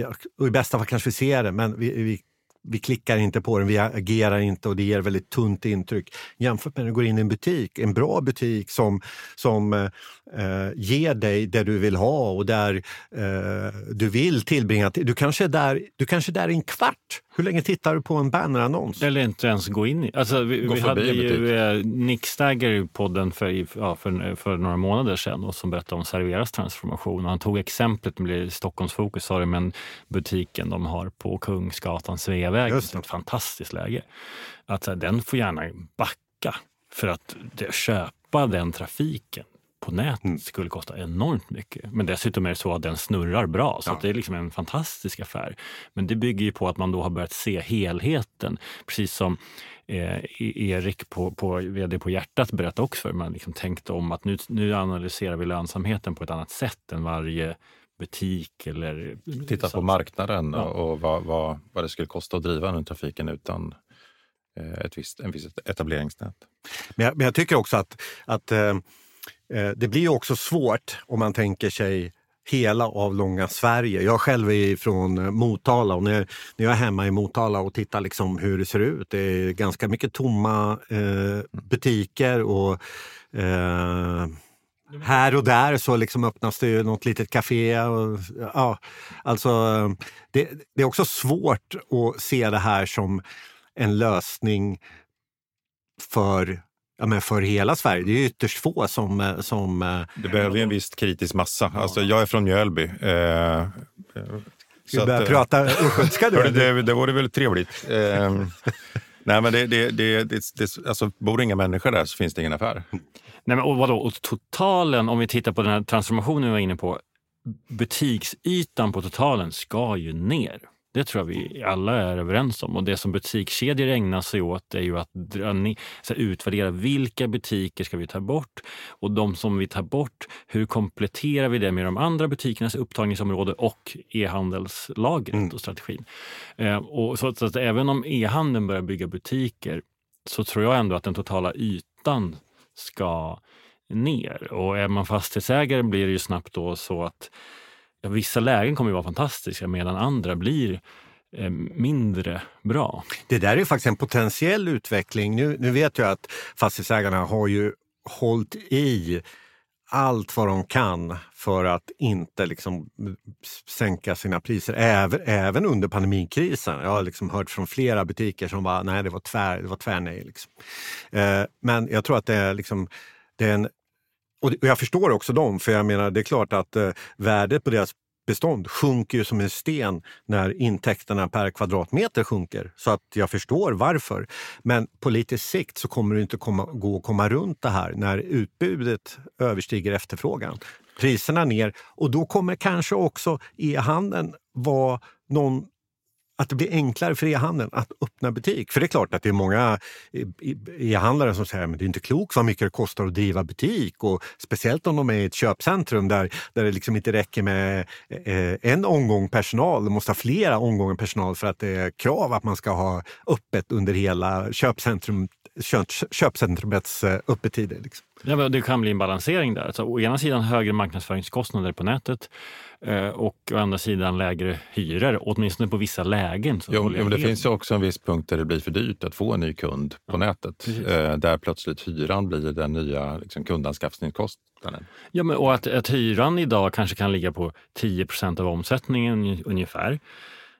eh, och I bästa fall kanske vi ser det, men vi, vi vi klickar inte på den, vi agerar inte och det ger väldigt tunt intryck. Jämfört med när du går in i en butik, en bra butik som, som eh, ger dig det du vill ha och där eh, du vill tillbringa... Du kanske, är där, du kanske är där i en kvart. Hur länge tittar du på en bannerannons? Eller inte ens gå in i. Alltså, vi, vi hade ju eh, Nick Stagger i podden för, ja, för, för, några månader sedan och som berättade om Serveras transformation. Och han tog exemplet med Stockholmsfokus, det, men butiken de har på Kungsgatan, Sveavägen. Ett fantastiskt läge. Att den får gärna backa för att det, köpa den trafiken på nätet mm. skulle kosta enormt mycket. Men dessutom är det så att den snurrar bra, så ja. det är liksom en fantastisk affär. Men det bygger ju på att man då har börjat se helheten. Precis som eh, e- Erik, på, på, vd på Hjärtat, berättade också för Man liksom tänkte om att nu, nu analyserar vi lönsamheten på ett annat sätt än varje butik eller... Titta på marknaden ja. och vad, vad, vad det skulle kosta att driva den trafiken utan eh, ett visst, en viss etableringsnät. Men jag, men jag tycker också att, att Eh, Eh, det blir också svårt om man tänker sig hela avlånga Sverige. Jag själv är från eh, Motala och när, när jag är hemma i Motala och tittar liksom hur det ser ut. Det är ganska mycket tomma eh, butiker och eh, här och där så liksom öppnas det ju något litet café. Och, ja, alltså, det, det är också svårt att se det här som en lösning för ja, men för hela Sverige. Det är ytterst få som... som det behöver ju en viss kritisk massa. Alltså, jag är från Mjölby. Eh, vi börjar prata östgötska nu. det, det vore väl trevligt. Eh, nej, men det, det, det, det, det, alltså, bor inga människor där så finns det ingen affär. Nej, men, och vadå? Och totalen, om vi tittar på den här transformationen vi var inne på. Butiksytan på totalen ska ju ner. Det tror jag vi alla är överens om. Och Det som butikskedjor ägnar sig åt är ju att ner, utvärdera vilka butiker ska vi ta bort och de som vi tar bort, hur kompletterar vi det med de andra butikernas upptagningsområde och e-handelslagret mm. och strategin. Eh, och så, så att även om e-handeln börjar bygga butiker så tror jag ändå att den totala ytan ska ner. Och är man fastighetsägare blir det ju snabbt då så att vissa lägen kommer att vara fantastiska medan andra blir eh, mindre bra. Det där är faktiskt en potentiell utveckling. Nu, nu vet jag att fastighetsägarna har ju hållit i allt vad de kan för att inte liksom sänka sina priser, även, även under pandemikrisen. Jag har liksom hört från flera butiker som bara, nej det var, tvär, det var tvärnej. Liksom. Eh, men jag tror att det är, liksom, det är en och jag förstår också dem, för jag menar det är klart att eh, värdet på deras bestånd sjunker ju som en sten när intäkterna per kvadratmeter sjunker. Så att jag förstår varför. Men på lite sikt så kommer det inte komma, gå att komma runt det här när utbudet överstiger efterfrågan. Priserna ner och då kommer kanske också e-handeln vara någon att det blir enklare för e-handeln att öppna butik. För det är klart att det är många eh, e-handlare som säger att det är inte klokt vad mycket det kostar att driva butik. Och speciellt om de är i ett köpcentrum där, där det liksom inte räcker med eh, en omgång personal. De måste ha flera omgångar personal för att det är krav att man ska ha öppet under hela köpcentrum, köpcentrumets eh, öppettider. Liksom. Ja, det kan bli en balansering där. Så å ena sidan högre marknadsföringskostnader på nätet Eh, och å andra sidan lägre hyror, åtminstone på vissa lägen. Så jo, men det finns ju också en viss punkt där det blir för dyrt att få en ny kund på ja, nätet. Eh, där plötsligt hyran blir den nya liksom, kundanskaffningskostnaden. Ja, men, och att, att hyran idag kanske kan ligga på 10% av omsättningen ungefär.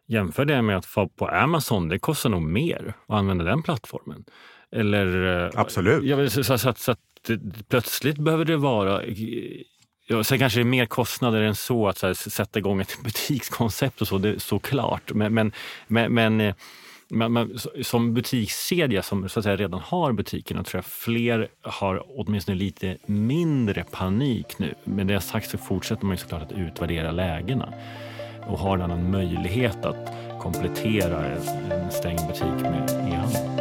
Jämför det med att få på Amazon, det kostar nog mer att använda den plattformen. Eller, eh, Absolut. Ja, så, så, så, att plötsligt behöver det vara Ja, sen kanske det är mer kostnader än så att så här, sätta igång ett butikskoncept och så, det, såklart. Men, men, men, men eh, man, som butikskedja som så att säga, redan har butikerna tror jag fler har åtminstone lite mindre panik nu. Med det sagt så fortsätter man ju såklart att utvärdera lägena och har en möjlighet att komplettera en stängd butik med e-handel.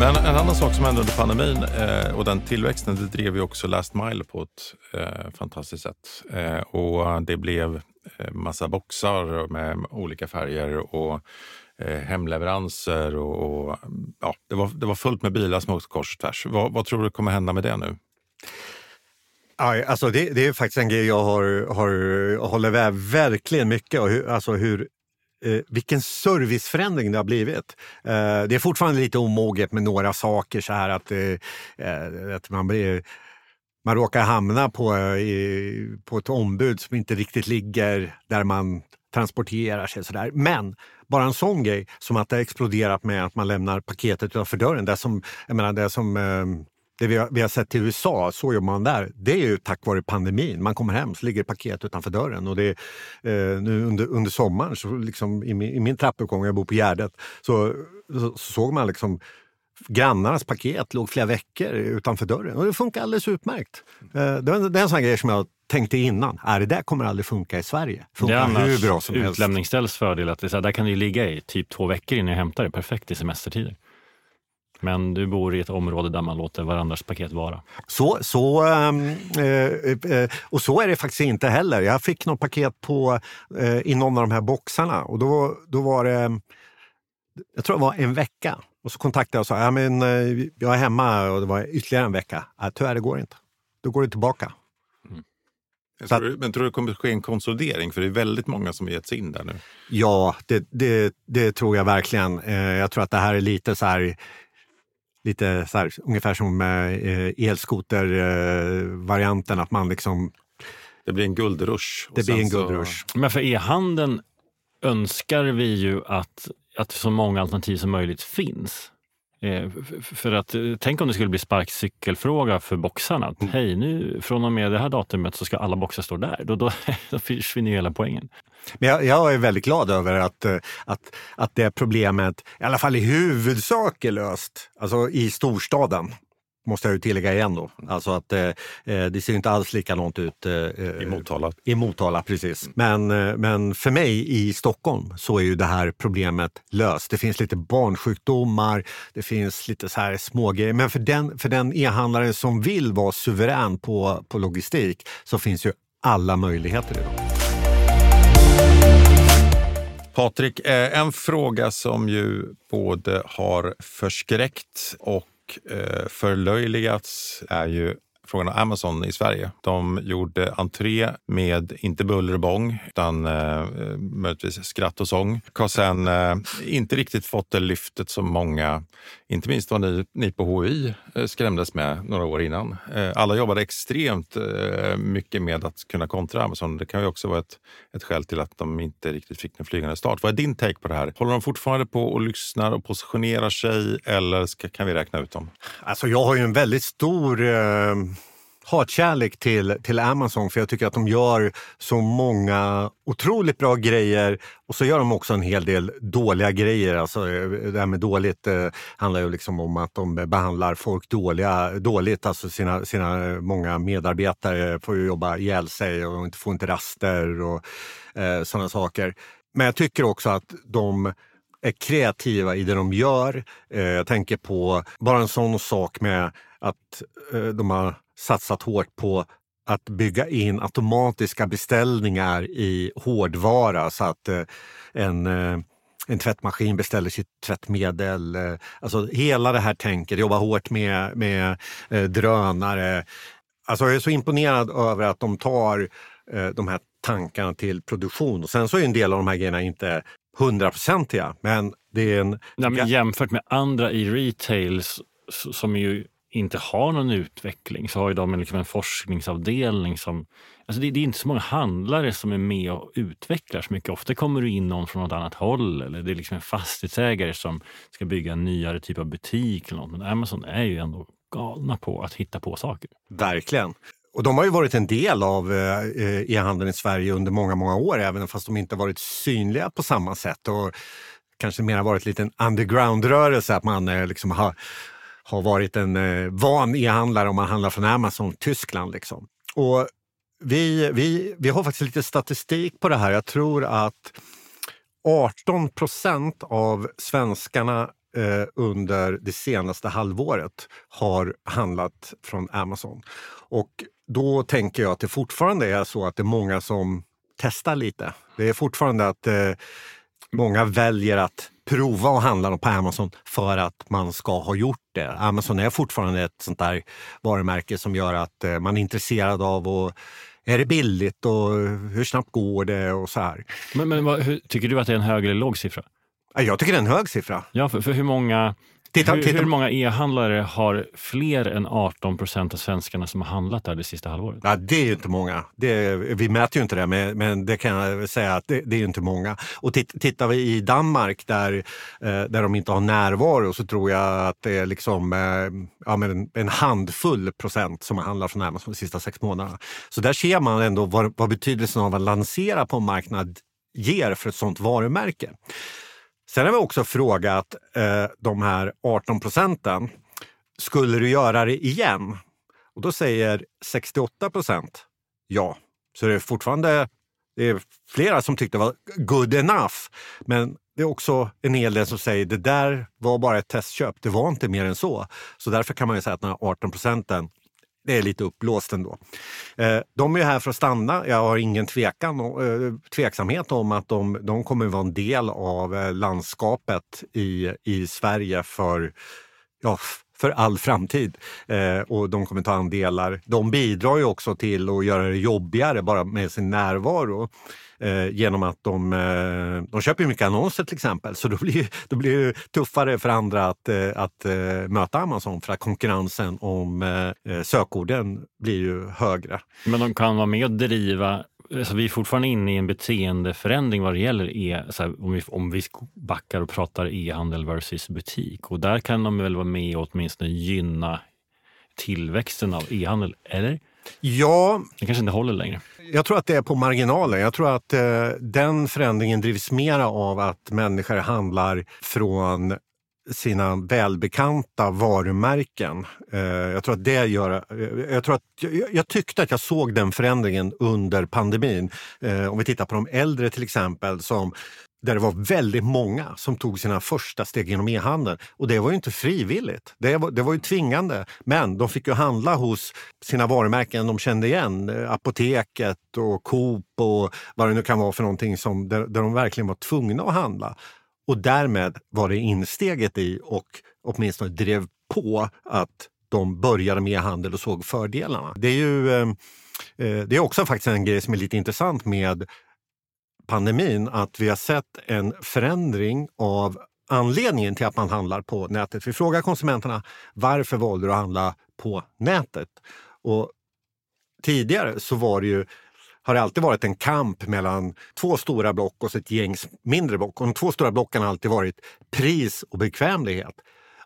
Men en annan sak som hände under pandemin eh, och den tillväxten, det drev ju också Last Mile på ett eh, fantastiskt sätt. Eh, och det blev eh, massa boxar med olika färger och eh, hemleveranser och, och, ja, det, var, det var fullt med bilar som åkte kors och tvärs. Vad, vad tror du kommer hända med det nu? Alltså det, det, är faktiskt en grej jag har, har, håller verkligen mycket och hur, alltså hur eh, vilken serviceförändring det har blivit. Eh, det är fortfarande lite omoget med några saker så här att, eh, eh att man blir man råkar hamna på, eh, i, på ett ombud som inte riktigt ligger där man transporterar sig. Sådär. Men bara en sån grej som att det har exploderat med att man lämnar paketet utanför dörren. Det som, jag menar, det som eh, det vi har, vi har sett i USA, så jobbar man där. Det är ju tack vare pandemin. Man kommer hem så ligger paket utanför dörren. Och det, eh, nu under, under sommaren, så liksom, i, min, i min trappuppgång, jag bor på Gärdet, så, så, så såg man liksom grannarnas paket låg flera veckor utanför dörren och det funkar alldeles utmärkt. Eh, det är en sån grej som jag tänkte innan. Är det där kommer aldrig funka i Sverige. Funkar det är hur bra som utlämningsställs fördel att det, så här, där kan det ligga i typ två veckor innan jag hämtar det. Perfekt i semestertider. Men du bor i ett område där man låter varandras paket vara. Så, så, ehm, eh, eh, och så är det faktiskt inte heller. Jag fick något paket på, eh, i någon av de här boxarna och då, då var det, jag tror det var en vecka. Och så kontaktade jag och sa, ja, men, jag är hemma och det var ytterligare en vecka. Ja, tyvärr, det går inte. Då går det tillbaka. Mm. Tror du, men tror du det kommer att ske en konsolidering? För det är väldigt många som har gett sig in där nu. Ja, det, det, det tror jag verkligen. Eh, jag tror att det här är lite så här lite så här, ungefär som eh, elskotervarianten, att man liksom... Det blir en guldrush. Det blir en guldrush. Så... Men för e-handeln önskar vi ju att, att så många alternativ som möjligt finns. Eh, för att eh, tänk om det skulle bli sparkcykelfråga för boxarna. Att, mm. Hej, nu från och med det här datumet så ska alla boxar stå där. Då, då, då försvinner ju hela poängen. Men jag, jag, är väldigt glad över att, eh, att, att det problemet i alla fall i huvudsak är löst alltså i storstaden måste jag ju tillägga igen då. Alltså att eh, eh det ser inte alls likadant ut eh, eh, i Motala. I Motala, precis. Men, eh, men för mig i Stockholm så är ju det här problemet löst. Det finns lite barnsjukdomar, det finns lite så här smågrejer. Men för den, för den e-handlare som vill vara suverän på, på logistik så finns ju alla möjligheter idag. Patrik, en fråga som ju både har förskräckt och eh, förlöjligats är ju frågan om Amazon i Sverige. De gjorde entré med, inte buller och bång, utan eh, möjligtvis skratt och sång. Har sen eh, inte riktigt fått det lyftet som många, inte minst vad ni, ni på HI eh, skrämdes med några år innan. Eh, alla jobbade extremt eh, mycket med att kunna kontra Amazon. Det kan ju också vara ett, ett skäl till att de inte riktigt fick en flygande start. Vad är din take på det här? Håller de fortfarande på och lyssnar och positionerar sig eller ska, kan vi räkna ut dem? Alltså jag har ju en väldigt stor eh hatkärlek till, till Amazon för jag tycker att de gör så många otroligt bra grejer och så gör de också en hel del dåliga grejer. Alltså, eh, det här med dåligt eh, handlar ju liksom om att de behandlar folk dåliga, dåligt. Alltså sina, sina många medarbetare får ju jobba ihjäl sig och får inte raster och eh, sådana saker. Men jag tycker också att de är kreativa i det de gör. Eh, jag tänker på bara en sån sak med att eh, de har satsat hårt på att bygga in automatiska beställningar i hårdvara så att eh, en, eh, en tvättmaskin beställer sitt tvättmedel. Eh, alltså hela det här tänket, jobba hårt med, med drönare. Alltså jag är så imponerad över att de tar de här tankarna till produktion. Och sen så är en del av de här grejerna inte hundraprocentiga, men det är en... Nej, men jämfört med andra i retail som ju inte har någon utveckling så har ju de liksom en forskningsavdelning som... Alltså det, det, är inte så många handlare som är med och utvecklar så mycket. Ofta kommer du in någon från något annat håll eller det är liksom en fastighetsägare som ska bygga en nyare typ av butik. Eller något. Men Amazon är ju ändå galna på att hitta på saker. Verkligen. Och de har ju varit en del av eh, e-handeln i Sverige under många, många år, även fast de inte varit synliga på samma sätt. Och kanske mer varit lite en underground-rörelse, att man eh, liksom har har varit en eh, van e-handlare om man handlar från Amazon, Tyskland. Liksom. Och vi, vi, vi har faktiskt lite statistik på det här. Jag tror att 18 procent av svenskarna eh, under det senaste halvåret har handlat från Amazon. Och då tänker jag att det fortfarande är så att det är många som testar lite. Det är fortfarande att eh, många väljer att prova att handla på Amazon för att man ska ha gjort det. Amazon är fortfarande ett sånt där varumärke som gör att eh, man är intresserad av och är det billigt och hur snabbt går det och så här. Men, men vad, hur, tycker du att det är en hög eller låg siffra? Jag tycker det är en hög siffra. Ja, för, för hur många Titta, hur, titta. hur, många e-handlare har fler än 18 procent av svenskarna som har handlat där det sista halvåret? Ja, det är ju inte många. Det, vi mäter ju inte det, men, men det kan jag säga att det, det är inte många. Och titt, tittar vi i Danmark där, eh, där de inte har närvaro så tror jag att det är liksom, eh, ja, men en handfull procent som har handlat från Amazon de sista sex månaderna. Så där ser man ändå vad, vad betydelsen av att lansera på en marknad ger för ett sådant varumärke. Sen har vi också frågat eh, de här 18 procenten, skulle du göra det igen? Och då säger 68 procent ja. Så det är fortfarande det är flera som tyckte det var good enough. Men det är också en hel del som säger det där var bara ett testköp. Det var inte mer än så. Så därför kan man ju säga att de här 18 procenten det är lite uppblåst ändå. Eh, de är här för att stanna. Jag har ingen tvekan, eh, tveksamhet om att de, de kommer vara en del av eh, landskapet i, i Sverige för, ja, för all framtid. och de kommer ta andelar. De bidrar ju också till att göra det jobbigare bara med sin närvaro eh, genom att de, eh, de köper mycket annonser till exempel. Så då blir, det blir tuffare för andra att, eh, att eh, möta Amazon för att konkurrensen om eh, eh, sökorden blir ju högre. Men de kan vara med och driva Alltså vi är fortfarande inne i en beteendeförändring vad det gäller e, här, om, vi, om vi backar och pratar e-handel versus butik. Och där kan de väl vara med och åtminstone gynna tillväxten av e-handel, eller? Ja. Det kanske inte håller längre. Jag tror att det är på marginalen. Jag tror att eh, den förändringen drivs mera av att människor handlar från sina välbekanta varumärken. Eh, jag tror att det gör... Eh, jag, tror att, jag, jag, tyckte att jag såg den förändringen under pandemin. Eh, om vi tittar på de äldre till exempel som där det var väldigt många som tog sina första steg genom e-handeln. Och det var ju inte frivilligt, det var, det var ju tvingande. Men de fick ju handla hos sina varumärken de kände igen. Eh, Apoteket och Coop och vad det nu kan vara för någonting som, där, där de verkligen var tvungna att handla. Och därmed var det insteget i och åtminstone drev på att de började med e-handel och såg fördelarna. Det är ju eh, eh det är också faktiskt en grej som är lite intressant med pandemin, att vi har sett en förändring av anledningen till att man handlar på nätet. Vi frågar konsumenterna varför valde du att handla på nätet? Och tidigare så var det ju har det alltid varit en kamp mellan två stora block och ett gäng mindre block. Och de två stora blocken har alltid varit pris och bekvämlighet.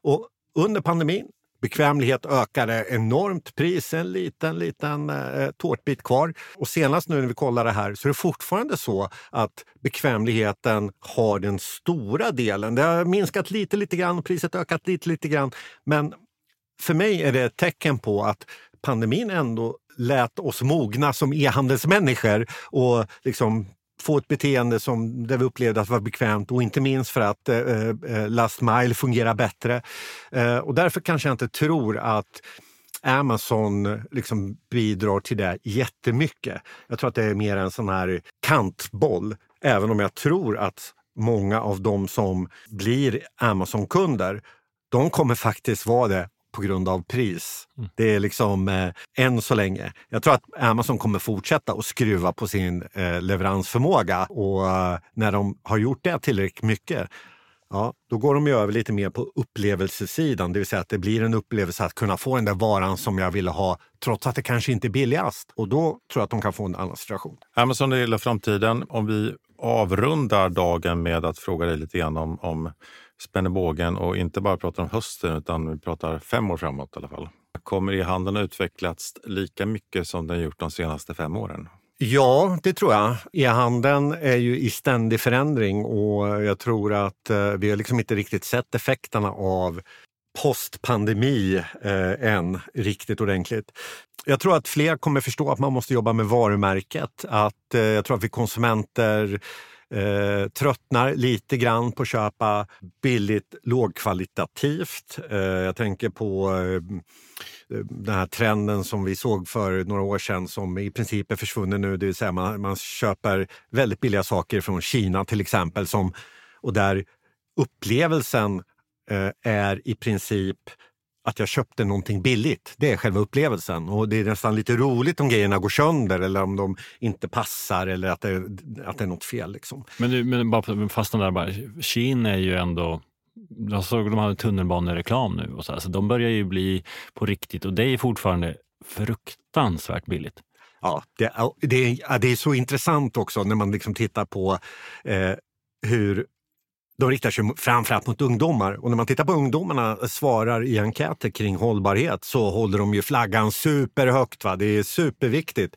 Och under pandemin Bekvämlighet ökade enormt, pris en liten, liten eh, tårtbit kvar. Och senast nu när vi kollar det här så är det fortfarande så att bekvämligheten har den stora delen. Det har minskat lite, lite grann och priset ökat lite, lite grann. Men för mig är det ett tecken på att pandemin ändå lät oss mogna som e-handelsmänniskor och liksom få ett beteende som där vi upplevde att var bekvämt och inte minst för att eh, eh, last mile fungerar bättre. Eh, och därför kanske jag inte tror att Amazon liksom bidrar till det jättemycket. Jag tror att det är mer en sån här kantboll, även om jag tror att många av de som blir Amazon-kunder, de kommer faktiskt vara det på grund av pris. Mm. Det är liksom eh, än så länge. Jag tror att Amazon kommer fortsätta att skruva på sin eh, leveransförmåga och eh, när de har gjort det tillräckligt mycket Ja, då går de ju över lite mer på upplevelsesidan, det vill säga att det blir en upplevelse att kunna få den där varan som jag ville ha trots att det kanske inte är billigast. Och då tror jag att de kan få en annan situation. Amazon gillar framtiden. Om vi avrundar dagen med att fråga dig lite grann om, om spänner bågen och inte bara pratar om hösten utan vi pratar fem år framåt i alla fall. Kommer e-handeln att utvecklats lika mycket som den gjort de senaste fem åren? Ja, det tror jag. E-handeln är ju i ständig förändring och jag tror att eh, vi har liksom inte riktigt sett effekterna av postpandemi eh, än riktigt ordentligt. Jag tror att fler kommer förstå att man måste jobba med varumärket. Att, eh, jag tror att vi konsumenter eh, tröttnar lite grann på att köpa billigt lågkvalitativt. Eh, jag tänker på eh, eh, den här trenden som vi såg för några år sedan som i princip är försvunnen nu. Det vill säga man, man köper väldigt billiga saker från Kina till exempel som, och där upplevelsen eh, är i princip att jag köpte någonting billigt. Det är själva upplevelsen. Och det är nästan lite roligt om grejerna går sönder eller om de inte passar eller att det, att det är något fel. Liksom. Men, du, men bara fastna där bara. Kina är ju ändå jag såg de hade tunnelbanereklam nu och så, här, så de börjar ju bli på riktigt och det är fortfarande fruktansvärt billigt. Ja, det, det, det är så intressant också när man liksom tittar på eh, hur de riktar sig framförallt mot ungdomar. Och när man tittar på ungdomarna svarar i enkäter kring hållbarhet så håller de ju flaggan superhögt. Va? Det är superviktigt.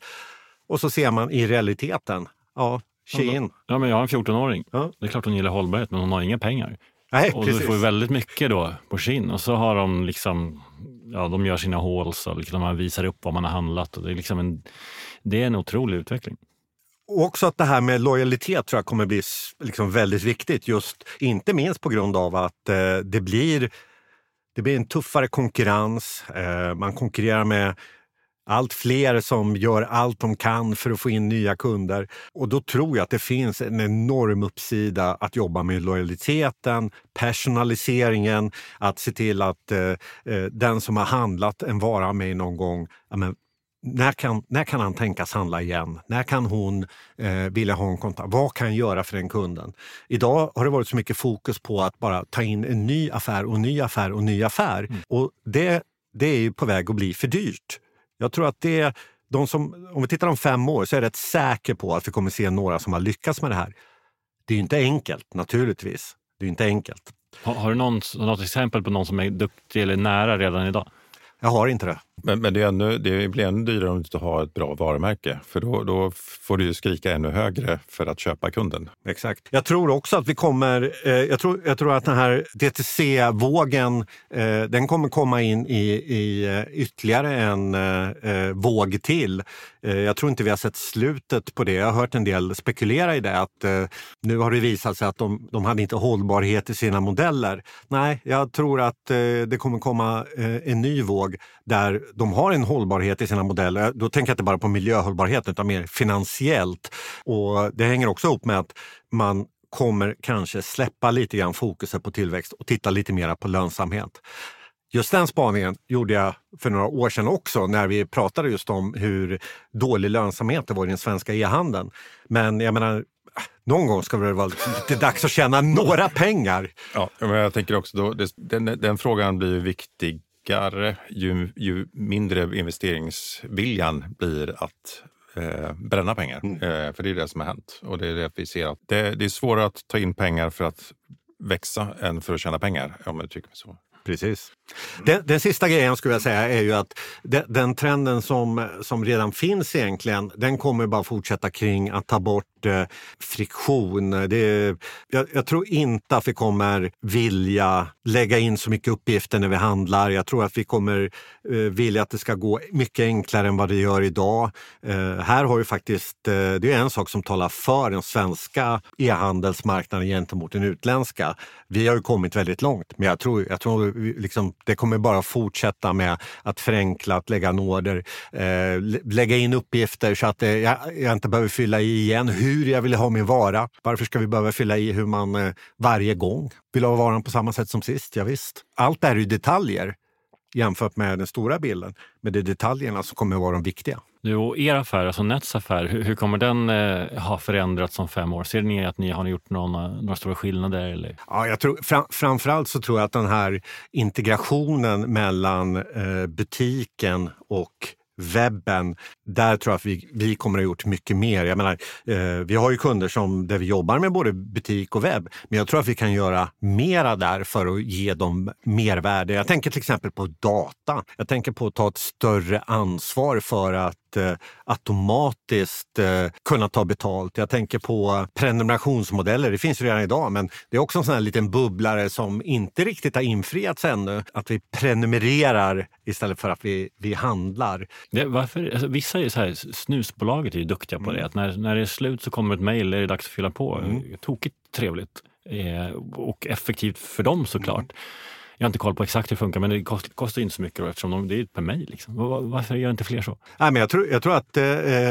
Och så ser man i realiteten, ja, Shein. Ja, men jag har en 14-åring. Ja. Det är klart hon gillar hållbarhet, men hon har inga pengar. Nej, och precis. du får väldigt mycket då på Shein. Och så har de liksom, ja, de gör sina hauls och liksom man visar upp vad man har handlat. Och det, är liksom en, det är en otrolig utveckling. Och också att det här med lojalitet tror jag kommer bli liksom väldigt viktigt. Just inte minst på grund av att eh, det, blir, det blir en tuffare konkurrens. Eh, man konkurrerar med allt fler som gör allt de kan för att få in nya kunder. Och då tror jag att det finns en enorm uppsida att jobba med lojaliteten, personaliseringen, att se till att eh, eh den som har handlat en vara med någon gång, ja, men när kan, när kan han tänkas handla igen? När kan hon eh, vilja ha en kontakt? Vad kan jag göra för den kunden? Idag har det varit så mycket fokus på att bara ta in en ny affär och ny affär och ny affär. Mm. Och det, det är ju på väg att bli för dyrt. Jag tror att det de som, om vi tittar om fem år så är jag rätt säker på att vi kommer se några som har lyckats med det här. Det är inte enkelt naturligtvis. Det är inte enkelt. Har, har du någon, något exempel på någon som är duktig eller nära redan idag? Jag har inte det. Men, men det, är ännu, det blir ännu dyrare om du inte har ett bra varumärke. För då, då får du ju skrika ännu högre för att köpa kunden. Exakt. Jag tror också att vi kommer... Eh, jag, tror, jag tror att den här DTC-vågen eh, den kommer komma in i, i eh, ytterligare en eh, eh, våg till. Eh, jag tror inte vi har sett slutet på det. Jag har hört en del spekulera i det. att eh, Nu har det visat sig att de, de hade inte hållbarhet i sina modeller. Nej, jag tror att det kommer komma en ny våg där de har en hållbarhet i sina modeller. Då tänker jag inte bara på miljöhållbarhet utan mer finansiellt. Och det hänger också ihop med att man kommer kanske släppa lite grann fokuset på tillväxt och titta lite mer på lönsamhet. Just den spaningen gjorde jag för några år sedan också när vi pratade just om hur dålig lönsamhet det var i den svenska e-handeln. Men jag menar, någon gång ska det vara lite dags att tjäna några pengar. Ja, men jag tänker också då, den, den frågan blir viktig starkare ju, ju mindre investeringsviljan blir att eh, bränna pengar. Mm. Eh, för det är det som har hänt. Och det är det vi ser att det, det är svårare att ta in pengar för att växa än för att tjäna pengar, om jag tycker så. Precis. Den, den, sista grejen skulle jag säga är ju att den, den, trenden som, som redan finns egentligen, den kommer bara fortsätta kring att ta bort eh, friktion. Det, jag, jag, tror inte att vi kommer vilja lägga in så mycket uppgifter när vi handlar. Jag tror att vi kommer eh, vilja att det ska gå mycket enklare än vad det gör idag. Eh, här har ju faktiskt, eh, det är en sak som talar för den svenska e-handelsmarknaden gentemot den utländska. Vi har ju kommit väldigt långt, men jag tror, jag tror liksom, det kommer bara fortsätta med att förenkla, att lägga nåder, eh, lägga in uppgifter så att eh, jag, jag, inte behöver fylla i igen hur jag vill ha min vara. Varför ska vi behöva fylla i hur man eh, varje gång vill ha varan på samma sätt som sist? Ja, visst. Allt det här är ju detaljer jämfört med den stora bilden. Men det är detaljerna som kommer att vara de viktiga. Du och er affär, alltså Nets affär, hur, hur kommer den eh, ha förändrats om fem år? Ser ni att ni har gjort några, några stora skillnader? Eller? Ja, jag tror, fram, framförallt så tror jag att den här integrationen mellan eh, butiken och webben, där tror jag att vi, vi kommer att ha gjort mycket mer. Jag menar, eh, vi har ju kunder som, där vi jobbar med både butik och webb, men jag tror att vi kan göra mera där för att ge dem mervärde. Jag tänker till exempel på data. Jag tänker på att ta ett större ansvar för att eh, automatiskt eh, kunna ta betalt. Jag tänker på prenumerationsmodeller. Det finns redan idag, men det är också en sån här liten bubblare som inte riktigt har infriats ännu. Att vi prenumererar istället för att vi, vi handlar. Det, varför, alltså, vissa är så här, snusbolaget är ju duktiga på mm. det. Att när, när det är slut så kommer ett mejl, är det dags att fylla på. Mm. Tokigt trevligt eh, och effektivt för dem såklart. Mm. Jag har inte koll på exakt hur det funkar, men det kostar inte så mycket då, eftersom de, det är per mejl. Liksom. Varför gör inte fler så? Nej, men jag, tror, jag tror att eh,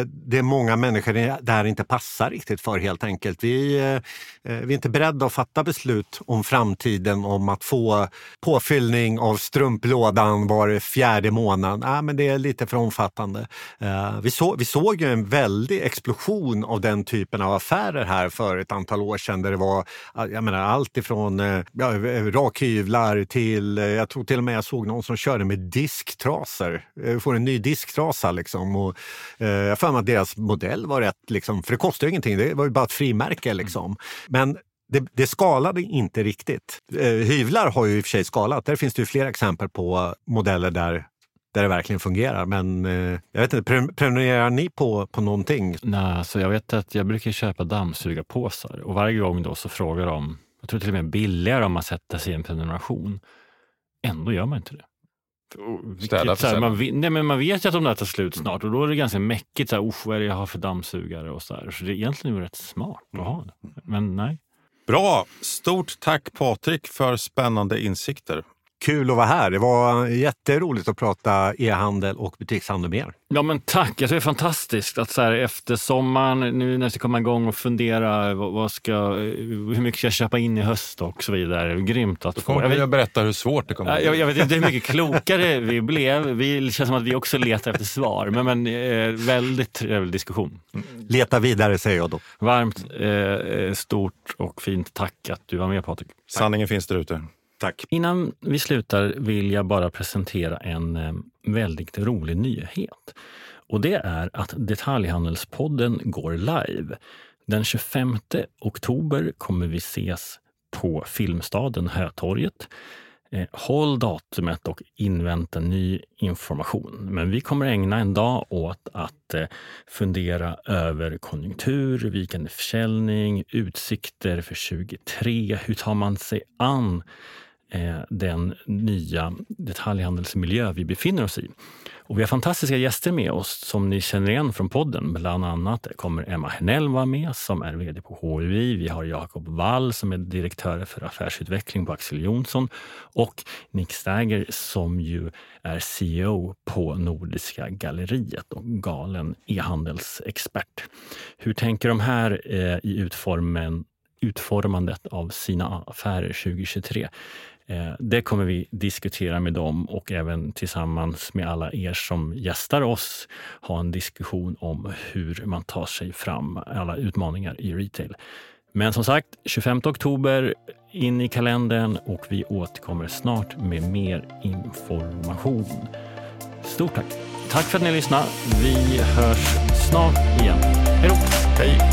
det är många människor det här inte passar riktigt för helt enkelt. Vi, eh, eh, vi är inte beredda att fatta beslut om framtiden om att få påfyllning av strumplådan var fjärde månad. Nej, men det är lite för omfattande. Eh, vi, så, vi såg ju en väldig explosion av den typen av affärer här för ett antal år sedan där det var jag menar, allt ifrån eh, ja, eh, rakhyvlar till, eh, jag tror till och med jag såg någon som körde med disktrasor. Eh, får en ny disktrasa liksom. Och, eh, jag för mig att deras modell var rätt, liksom, för det kostar ju ingenting, det var ju bara ett frimärke liksom. Men det, det, skalade inte riktigt. Eh, hyvlar har ju i och för sig skalat. Där finns det ju flera exempel på modeller där där det verkligen fungerar. Men eh, jag vet inte, prenumererar ni på, på någonting? Nej, så jag vet att jag brukar köpa dammsugarpåsar och varje gång då så frågar de jag tror till och med billigare om man sätter sig i en prenumeration. Ändå gör man inte det. Städa för man, nej, men man vet ju att de där tar slut snart och då är det ganska mäckigt. Så här, vad är det jag har för dammsugare? Och så, här. så det är egentligen rätt smart att ha det. Men nej. Bra! Stort tack Patrik för spännande insikter. Kul att vara här. Det var jätteroligt att prata e-handel och butikshandel med er. Ja, men tack. Jag det är fantastiskt att så här, efter sommaren, nu när jag ska komma igång och fundera vad, vad ska, hur mycket ska jag köpa in i höst och så vidare. Grymt att Då få. kommer Jag jag vet, berätta hur svårt det kommer att jag, bli. jag vet inte hur mycket klokare vi blev. Vi det känns som att vi också letar efter svar. Men, men eh, väldigt trevlig diskussion. Leta vidare säger jag då. Varmt, eh, stort och fint tack att du var med Patrik. Sanningen finns där ute. Tack. Innan vi slutar vill jag bara presentera en eh, väldigt rolig nyhet. Och det är att Detaljhandelspodden går live. Den 25 oktober kommer vi ses på Filmstaden Hötorget. Eh, håll datumet och invänta ny information. Men vi kommer ägna en dag åt att eh, fundera över konjunktur, vikande försäljning, utsikter för 2023. Hur tar man sig an Eh, den nya detaljhandelsmiljö vi befinner oss i. Och vi har fantastiska gäster med oss som ni känner igen från podden. Bland annat kommer Emma Hernell, vara med som är vd på HUI. Vi har Jakob Wall som är direktör för affärsutveckling på Axel Jonsson och Nick Stager som ju är CEO på Nordiska galleriet och galen e-handelsexpert. Hur tänker de här eh, i utformen, utformandet av sina affärer 2023? Eh, det kommer vi diskutera med dem och även tillsammans med alla er som gästar oss ha en diskussion om hur man tar sig fram, alla utmaningar i retail. Men som sagt, 25 oktober in i kalendern och vi återkommer snart med mer information. Stort tack! Tack för att ni lyssnade. Vi hörs snart igen. Hej då! Hej!